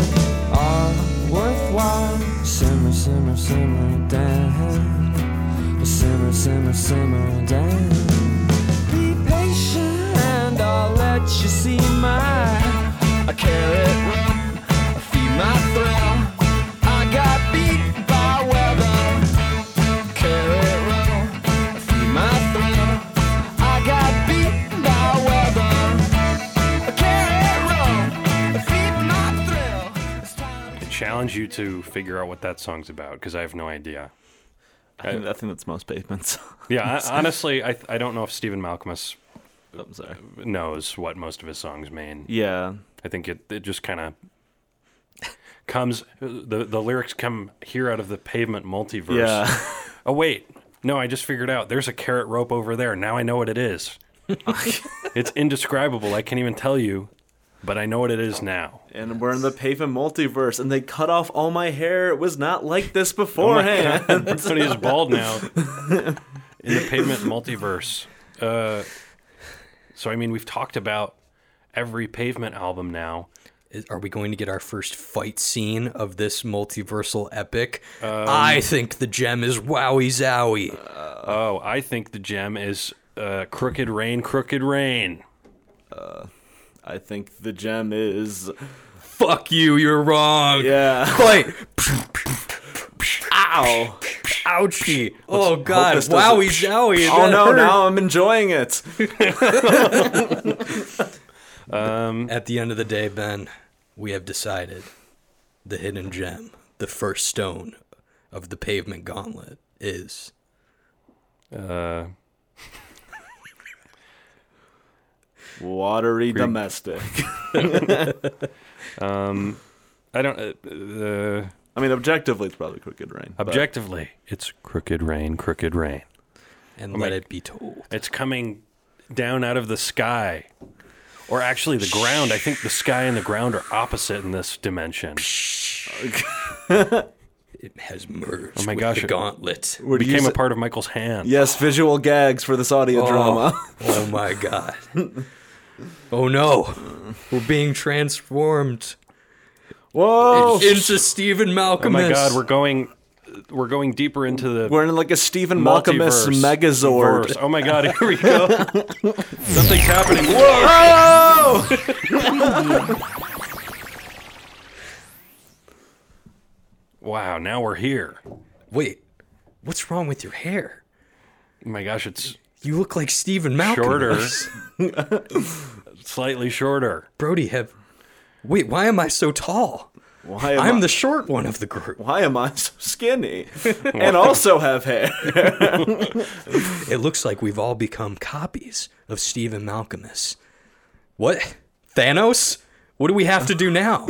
are worthwhile. Simmer, simmer, simmer down. Simmer, simmer, simmer down. Be I'll you see my a carrot. Feed my thrill. I got beat by weather. Carrot roll. Feed my thrill. I got beat by weather. Carrot roll. Feed my thrill. I challenge you to figure out what that song's about because I have no idea. I think, I think that's most pavements. Yeah, I, [laughs] honestly, I I don't know if Stephen Malkmus I'm sorry. knows what most of his songs mean. Yeah. I think it it just kind of comes the the lyrics come here out of the pavement multiverse. Yeah. [laughs] Oh wait, no, I just figured out. There's a carrot rope over there. Now I know what it is. [laughs] it's indescribable. I can't even tell you, but I know what it is now. and we're in the pavement multiverse, and they cut off all my hair. It was not like this Oh my beforehand. God, [laughs] Everybody's bald now. In the pavement multiverse. Uh, so I mean, we've talked about every pavement album now. Is- Are we going to get our first fight scene of this multiversal epic? Um, I think the gem is Wowie Zowie. Oh, I think the gem is uh, Crooked Rain, Crooked Rain. I think the gem is. Fuck you, you're wrong. Yeah. Fight. [laughs] Ow. Ouchie. Oh god. Wowie Zowie. [laughs] Oh no, hurt. now I'm enjoying it. [laughs] At the end of the day, Ben, we have decided the hidden gem, the first stone of the pavement gauntlet is Uh, [laughs] Watery domestic. um, I don't. Uh, uh, I mean, objectively, it's probably Crooked Rain. but- objectively, it's Crooked Rain, Crooked Rain. and Oh let my- it be told. It's coming down out of the sky. Or actually, the ground. I think the sky and the ground are opposite in this dimension. [laughs] It has merged Oh my with gosh, the it- gauntlet. Would you Became a say- part of Michael's hand. Yes, visual gags for this audio oh. drama. [laughs] Oh my god. Oh no. We're being transformed Whoa! into Stephen Malcolm. Oh Malcolm. my God, we're going. We're going deeper into the We're in like a Stephen Malkmus megazord. Verse. Oh my God, here we go. [laughs] Something's happening. Whoa! [laughs] wow, now we're here. Wait. What's wrong with your hair? Oh my gosh, it's You look like Stephen Malcolm. shorter. [laughs] Slightly shorter. Brody have Wait, why am I so tall? Why am I'm I, the short one of the group. why am I so skinny [laughs] and also have hair? [laughs] It looks like we've all become copies of Stephen Malkmus. What? Thanos? What do we have to do now?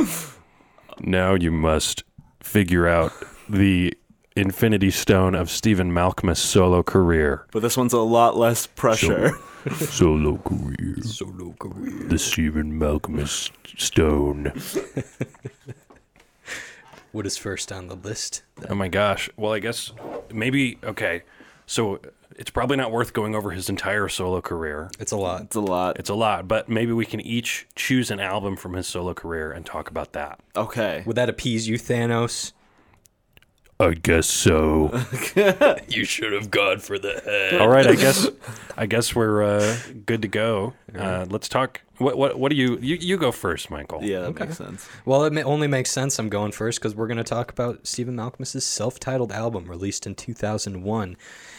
Now you must figure out the Infinity Stone of Stephen Malkmus' solo career. But this one's a lot less pressure. [laughs] Solo career. Solo career. The Stephen Malkmus Stone. What is first on the list? Oh my gosh. Well, I guess maybe okay. So it's probably not worth going over his entire solo career. It's a lot. It's a lot. It's a lot, but maybe we can each choose an album from his solo career and talk about that. Okay. Would that appease you, Thanos? I guess so. [laughs] You should have gone for the head. All right, I guess [laughs] I guess we're uh, good to go. Uh, let's talk What what what do you you, you go first, Michael? Yeah, that Okay. makes sense. Well, it ma- only makes sense I'm going first because we're going to talk about Stephen Malcolm's self-titled album released in 2001,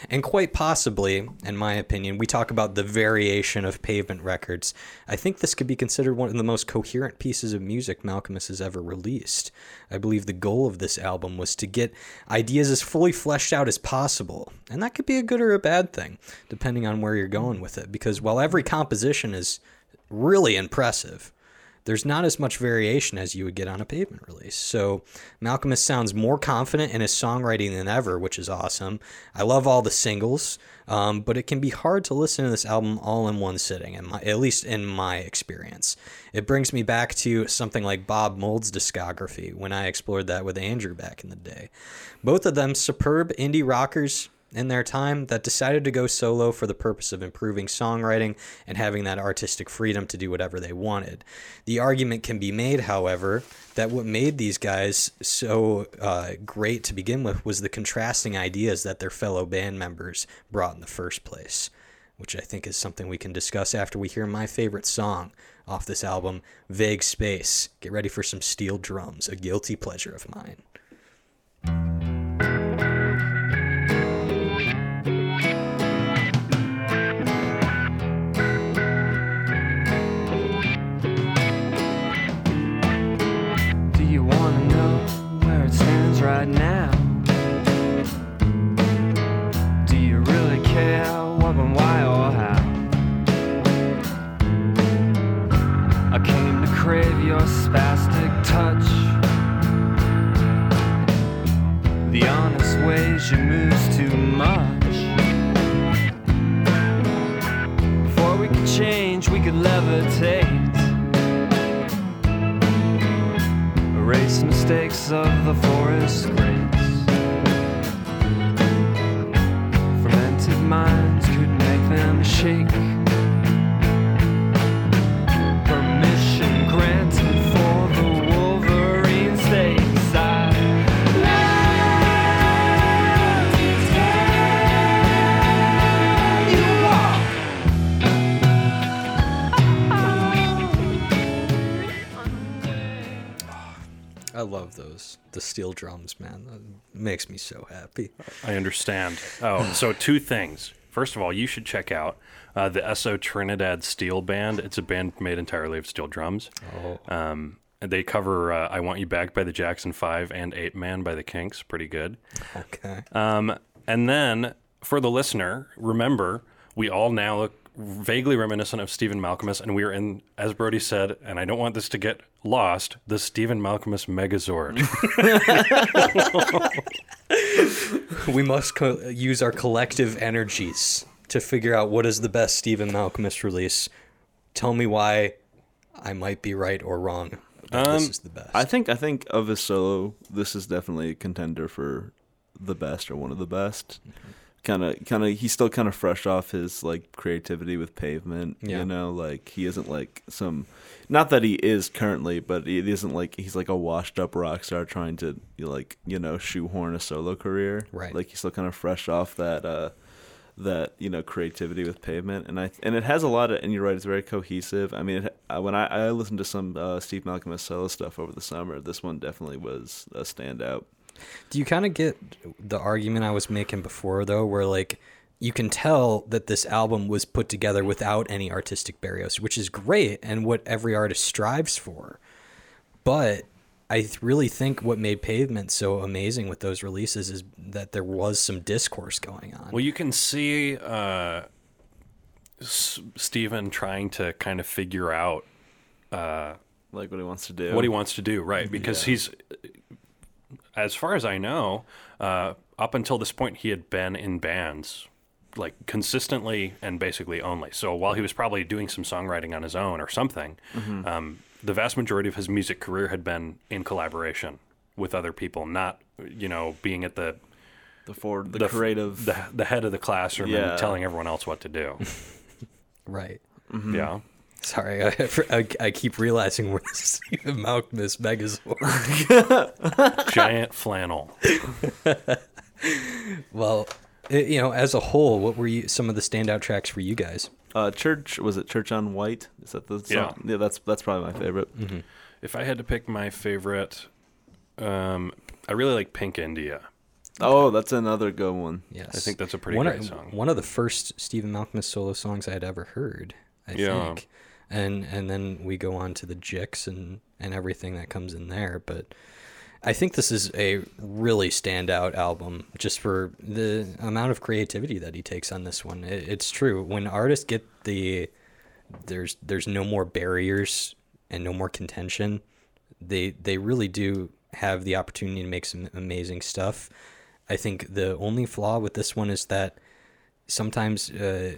and quite possibly, in my opinion, we talk about the variation of Pavement Records. I think this could be considered one of the most coherent pieces of music Malcolm has ever released. I believe the goal of this album was to get ideas as fully fleshed out as possible, and that could be a good or a bad thing, depending on where you're going with it. Because while every composition is really impressive there's not as much variation as you would get on a pavement release. So Malkmus sounds more confident in his songwriting than ever, which is awesome. I love all the singles, um, but it can be hard to listen to this album all in one sitting, in my, at least in my experience. It brings me back to something like Bob Mould's discography when I explored that with Andrew back in the day. Both of them superb indie rockers in their time that decided to go solo for the purpose of improving songwriting and having that artistic freedom to do whatever they wanted. The argument can be made, however, that what made these guys so uh, great to begin with was the contrasting ideas that their fellow band members brought in the first place, which I think is something we can discuss after we hear my favorite song off this album, Vague Space. Get ready for some steel drums, a guilty pleasure of mine. Right now? Do you really care what and why or how? I came to crave your spastic touch. The honest ways you move's too much. Before we could change, we could levitate. Erase mistakes of the forest grace. Fermented minds could make them shake. I love those the steel drums, man. That makes me so happy. I understand. Oh, so [sighs] two things. First of all, you should check out uh, the Esso Trinidad Steel Band. It's a band made entirely of steel drums. Oh, Um, they cover uh, "I Want You Back" by the Jackson Five and Apeman by the Kinks. Pretty good. okay. Um, and then for the listener, remember we all now look vaguely reminiscent of Stephen Malkmus, and we are in, as Brody said, and I don't want this to get lost, the Stephen Malkmus Megazord. [laughs] we must co- use our collective energies to figure out what is the best Stephen Malkmus release. Tell me why I might be right or wrong. That this Um, is the best. I think I think of his solo, this is definitely a contender for the best or one of the best. Kind of, kind of, he's still kind of fresh off his like creativity with Pavement. Yeah. You know, like he isn't like some, not that he is currently, but it isn't like he's like a washed up rock star trying to like you know shoehorn a solo career. Right. Like he's still kind of fresh off that. uh that you know creativity with pavement and i and it has a lot of and you're right it's very cohesive i mean it, uh, when i i listened to some uh, steve malcolm solo stuff over the summer this one definitely was a standout Do you kind of get the argument I was making before, though, where like you can tell that this album was put together without any artistic barriers, which is great and what every artist strives for. But I th- really think what made Pavement so amazing with those releases is that there was some discourse going on. Well, you can see uh, S- Steven trying to kind of figure out like what he wants to do what he wants to do, right? Because he's, as far as I know, uh, up until this point, he had been in bands like consistently and basically only. So while he was probably doing some songwriting on his own or something, um, the vast majority of his music career had been in collaboration with other people, not you know being at the the for the, the creative the, the head of the classroom Yeah. and telling everyone else what to do. [laughs] right. Yeah. Sorry, I, I, I keep realizing we're [laughs] Stephen Malkmus Megazord. [laughs] Giant flannel. well, i- you know, as a whole, what were you, some of the standout tracks for you guys? Uh, Church was it Church on White? Is that the song? Yeah, that's that's probably my favorite. Mm-hmm. If I had to pick my favorite, um, I really like Pink India. Oh, that's another good one. Yes, I think that's a pretty one great of, song. One of the first Stephen Malkmus solo songs I had ever heard. I Yeah. think, and and then we go on to the Jicks and and everything that comes in there. But I think this is a really standout album just for the amount of creativity that he takes on this one. It, it's true when artists get the there's there's no more barriers and no more contention. They they really do have the opportunity to make some amazing stuff. I think the only flaw with this one is that sometimes, uh,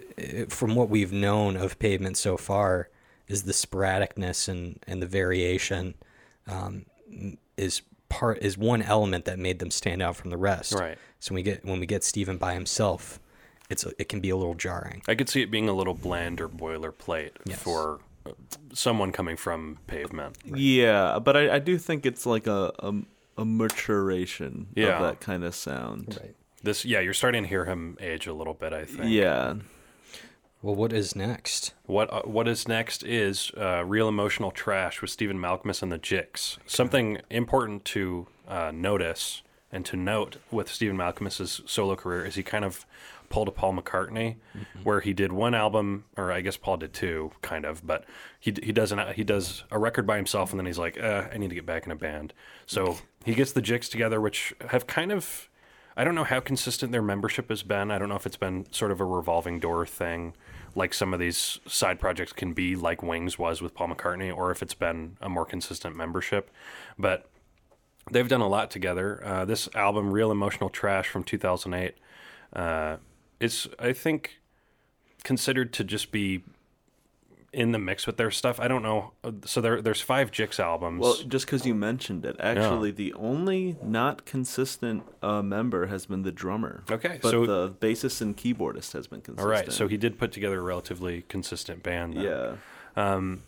from what we've known of Pavement so far, is the sporadicness and, and the variation um, is part is one element that made them stand out from the rest. Right. So when we get when we get Steven by himself, it's it can be a little jarring. I could see it being a little bland or boilerplate Yes. for uh, someone coming from Pavement. Yeah, but I, I do think it's like a a, a maturation Yeah. of that kind of sound. Right. This, yeah, you're starting to hear him age a little bit. I think. Yeah. Well, what is next? What uh, What is next is uh, real emotional trash with Stephen Malkmus and the Jicks. Something important to uh, notice and to note with Stephen Malkmus's solo career is he kind of pulled a Paul McCartney, where he did one album, or I guess Paul did two, kind of, but he he does an, he does a record by himself, and then he's like, uh, I need to get back in a band. So he gets the Jicks together, which have kind of I don't know how consistent their membership has been. I don't know if it's been sort of a revolving door thing, like some of these side projects can be, like Wings was with Paul McCartney, or if it's been a more consistent membership. But they've done a lot together. Uh, this album, Real Emotional Trash from 2008, uh, is, I think, considered to just be in the mix with their stuff. I don't know. So there, there's five Jicks albums. Well, just because you mentioned it, actually, the only not consistent uh, member has been the drummer. Okay, but so- the bassist and keyboardist has been consistent. all right. So he did put together a relatively consistent band. then. yeah. Um,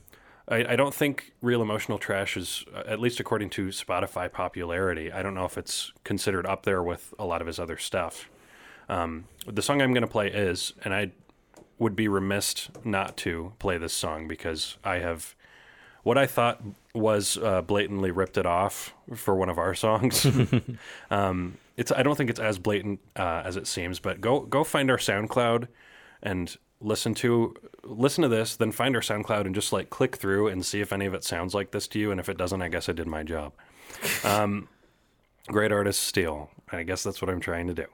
I, I don't think Real Emotional Trash is, uh, at least according to Spotify popularity, I don't know if it's considered up there with a lot of his other stuff. Um, the song I'm going to play is, and I would be remiss not to play this song because I have what I thought was uh, blatantly ripped it off for one of our [laughs] songs. [laughs] um, it's I don't think it's as blatant uh, as it seems, but go go find our SoundCloud and listen to listen to this, then find our SoundCloud and just like click through and see if any of it sounds like this to you. And if it doesn't, I guess I did my job. Um, great artist steal. I guess that's what I'm trying to do.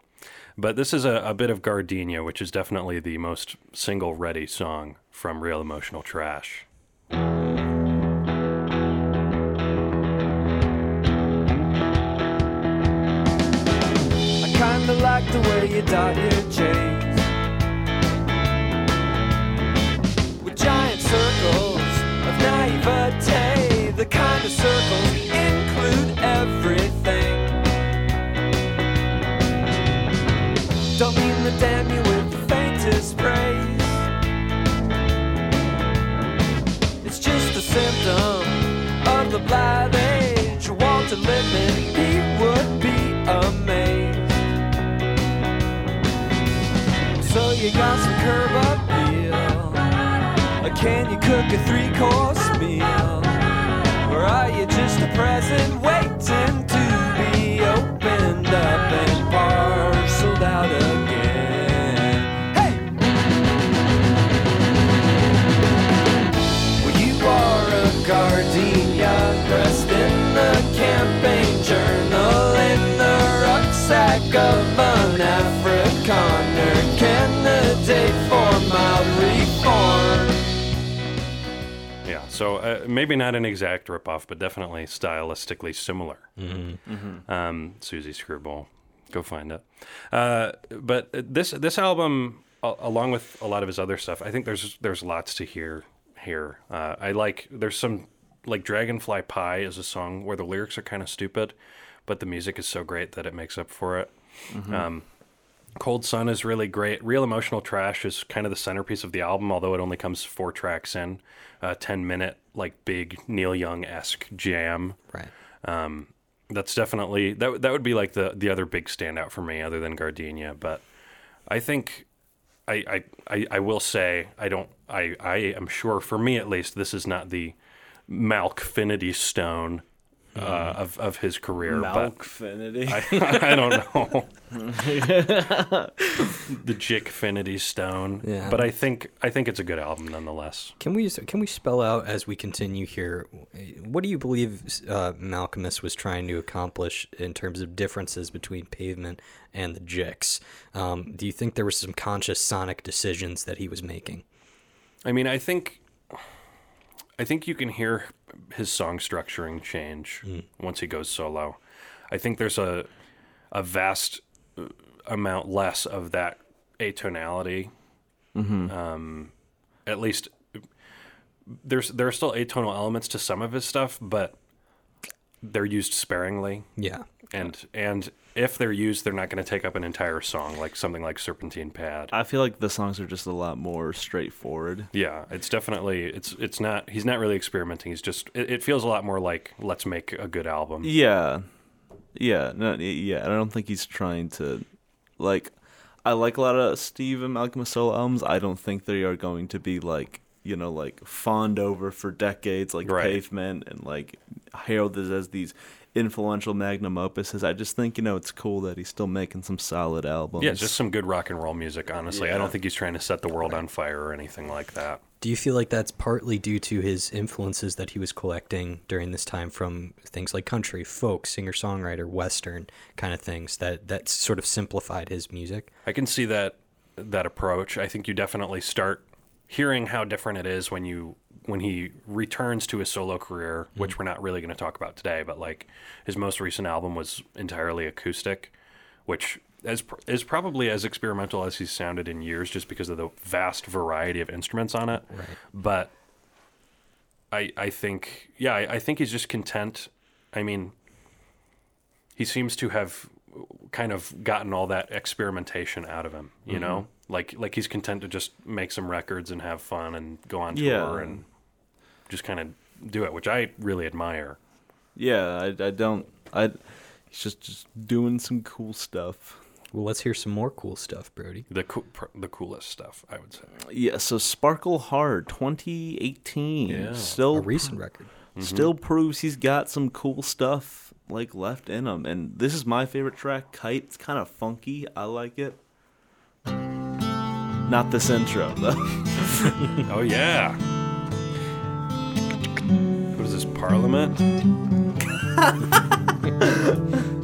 But this is a, a bit of Gardenia, which is definitely the most single ready song from Real Emotional Trash. I kinda like the way you dot your curb appeal Or can you cook a three-course meal? Or are you just a present waiting to be opened up and parceled out again? Hey! Well, you are a gardenia pressed in the campaign journal in the rucksack of an Yeah, so uh, maybe not an exact ripoff, but definitely stylistically similar. Um, Susie Screwball, go find it. Uh, but this this album, a- along with a lot of his other stuff, I think there's there's lots to hear here. Uh, I like there's some like Dragonfly Pie is a song where the lyrics are kind of stupid, but the music is so great that it makes up for it. Um, Cold Sun is really great. Real Emotional Trash is kind of the centerpiece of the album, although it only comes four tracks in. A 10 minute, like big Neil Young esque jam. Right. Um, that's definitely, that, that would be like the, the other big standout for me, other than Gardenia. But I think I, I, I, I will say I don't I, I am sure for me at least this is not the Malkfinity stone uh, of of his career, but Malkfinity. I, [laughs] I don't know [laughs] the Jickfinity stone. Yeah. But I think I think it's a good album nonetheless. Can we can we spell out as we continue here? What do you believe uh, Malkmus was trying to accomplish in terms of differences between Pavement and the Jicks? Um, do you think there were some conscious sonic decisions that he was making? I mean, I think I think you can hear his song structuring change once he goes solo. I think there's a a vast uh, amount less of that atonality. Um, at least there's there are still atonal elements to some of his stuff, but they're used sparingly. Yeah, And and if they're used, they're not going to take up an entire song like something like Serpentine Pad. I feel like the songs are just a lot more straightforward. Yeah, it's definitely it's it's not he's not really experimenting. He's just it, it feels a lot more like let's make a good album. Yeah, yeah, no, yeah. I don't think he's trying to, like, I like a lot of Steve and Malcolm solo albums. I don't think they are going to be like, you know, like fawned over for decades, like Right. Pavement and like heralded as these influential magnum opus opuses. I just think you know it's cool that he's still making some solid albums. Yeah, just some good rock and roll music. Honestly, I don't think he's trying to set the world on fire or anything like that. Do you feel like that's partly due to his influences that he was collecting during this time from things like country, folk, singer songwriter, western kind of things that that sort of simplified his music? I can see that that approach. I think you definitely start hearing how different it is when you when he returns to his solo career, which mm-hmm. we're not really going to talk about today, but like his most recent album was entirely acoustic, which is is probably as experimental as he's sounded in years just because of the vast variety of instruments on it. Right. But I I think yeah, I, I think he's just content. I mean, he seems to have kind of gotten all that experimentation out of him, you mm-hmm. know? Like like he's content to just make some records and have fun and go on tour Yeah. and just kind of do it, which I really admire. yeah. I, I don't. I. He's just just doing some cool stuff. Well, let's hear some more cool stuff, Brody. The coo- pr- the coolest stuff, I would say. Yeah. So Sparkle Hard, 2018. Yeah. Still A recent record. Mm-hmm. still proves he's got some cool stuff like left in him. And this is my favorite track, Kite. It's kind of funky. I like it. Not this intro though. [laughs] Oh yeah. Parliament? [laughs]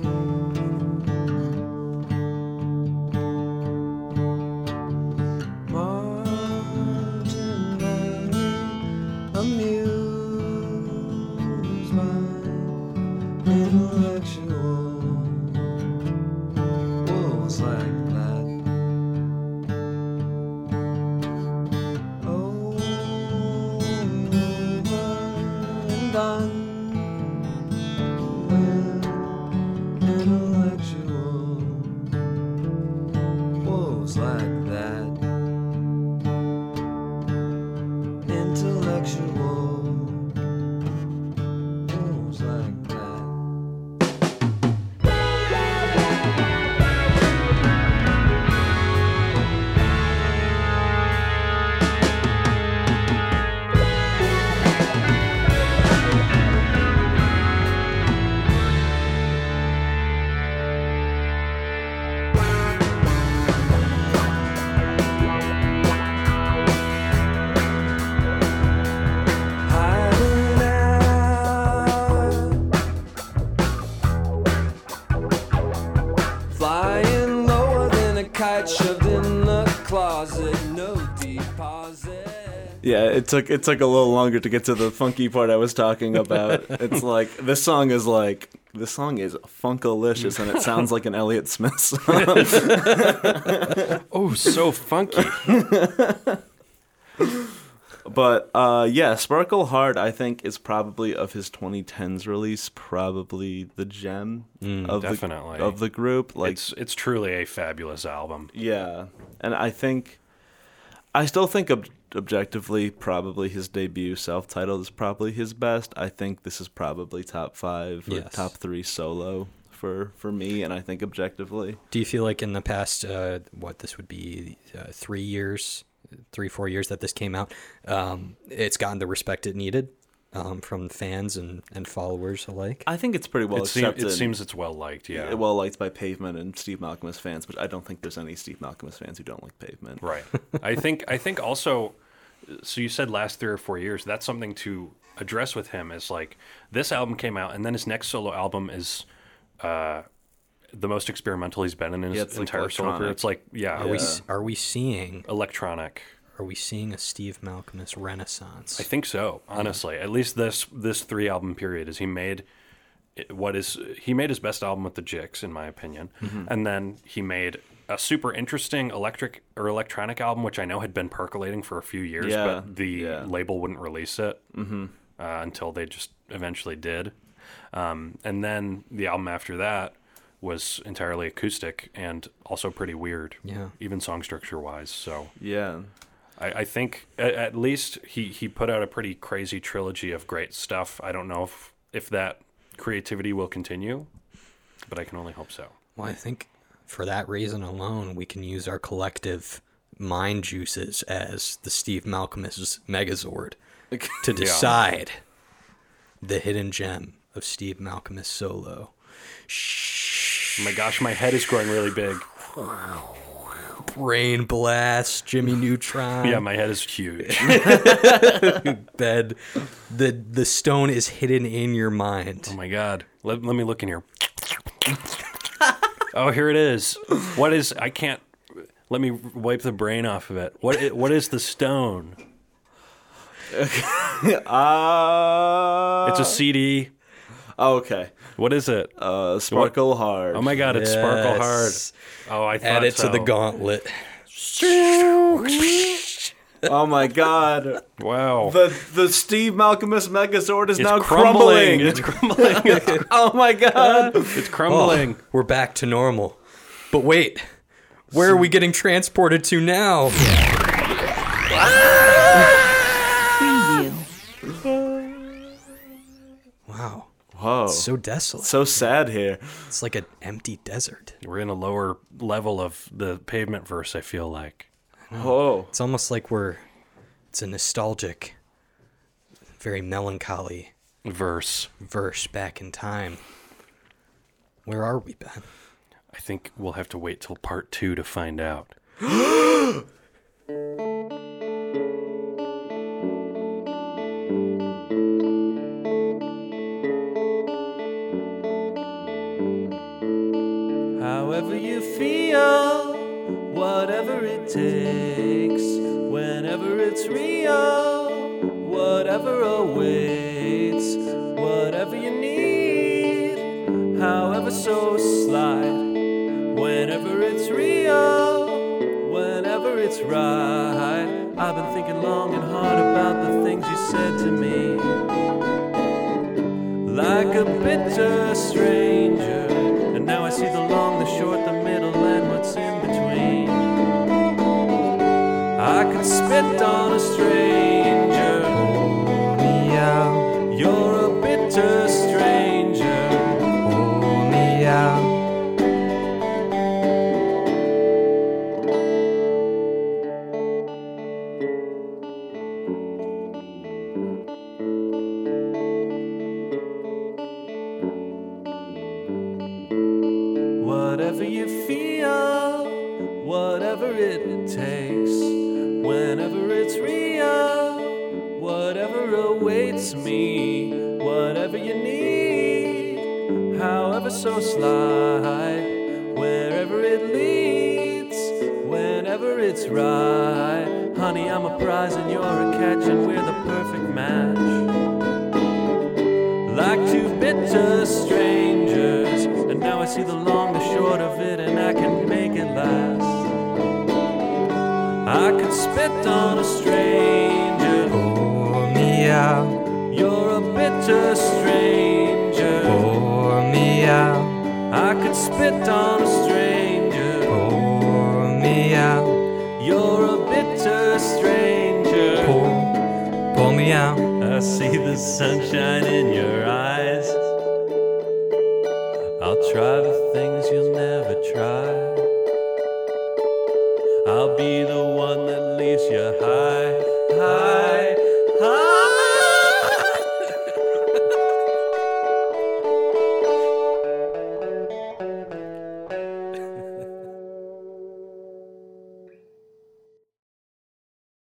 it took it took a little longer to get to the funky part I was talking about. it's [laughs] like this song is like this song is funkalicious and it sounds like an Elliott Smith song. [laughs] Oh, so funky. But uh, yeah, Sparkle Hard, I think, is probably of his 2010s release, probably the gem of definitely. the of the group. Like, it's it's truly a fabulous album. yeah, and I think, I still think ob- objectively, probably his debut self-titled is probably his best. I think this is probably top five or Yes. top three solo for for me, and I think objectively. Do you feel like in the past, uh, what this would be, uh, three years, three four years that this came out, um, it's gotten the respect it needed um, from fans and, and followers alike? I think it's pretty well it, seem, accepted. it seems it's well liked. Yeah. well liked by Pavement and Steve Malkmus fans, but I don't think there's any Steve Malkmus fans who don't like Pavement. Right. I think I think also so you said last 3 or 4 years that's something to address with him is like this album came out and then his next solo album is uh the most experimental he's been in his Yeah, it's, like, entire solo career. It's like yeah, Are we are we seeing electronic. are we seeing a Steve Malkmus renaissance? I think so, honestly. At least this this 3 album period is he made what is he made his best album with the Jicks in my opinion. Mm-hmm. And then he made a super interesting electric or electronic album which I know had been percolating for a few years Yeah, but the yeah. label wouldn't release it uh, until they just eventually did. Um, and then the album after that was entirely acoustic and also pretty weird, Yeah. even song structure wise. So Yeah. I, I think at, at least he, he put out a pretty crazy trilogy of great stuff. I don't know if, if that creativity will continue, but I can only hope so. Well, I think for that reason alone, we can use our collective mind juices as the Steve Malkmus Megazord to [laughs] decide the hidden gem of Steve Malkmus solo. Oh my gosh, my head is growing really big. Brain Blast, Jimmy Neutron. Yeah, my head is huge. [laughs] bed. The the stone is hidden in your mind. Oh my god. Let, let me look in here. Oh, here it is. What is I can't let me wipe the brain off of it. What? What is the stone? [laughs] Uh, It's a CD. oh, okay. What is it? Uh, Sparkle Hard. Oh my god, it's Sparkle Hard. Oh, I thought Add it to the gauntlet. Oh my god. Wow. The the Steve Malkmus Megazord is it's now crumbling. crumbling. It's crumbling. [laughs] oh my god. it's crumbling. Oh, we're back to normal. But wait, where are we getting transported to now? Wow, Whoa. so desolate. so sad here. It's like an empty desert. We're in a lower level of the pavement verse, I feel like. Whoa. It's almost like we're. It's a nostalgic, very melancholy Verse. verse back in time. Where are we, Ben? I think we'll have to wait till part two to find out. [gasps] [gasps] [gasps] takes, whenever it's real, whatever awaits, whatever you need, however so slight, whenever it's real, whenever it's right. I've been thinking long and hard about the things you said to me like a bitter stranger. Could on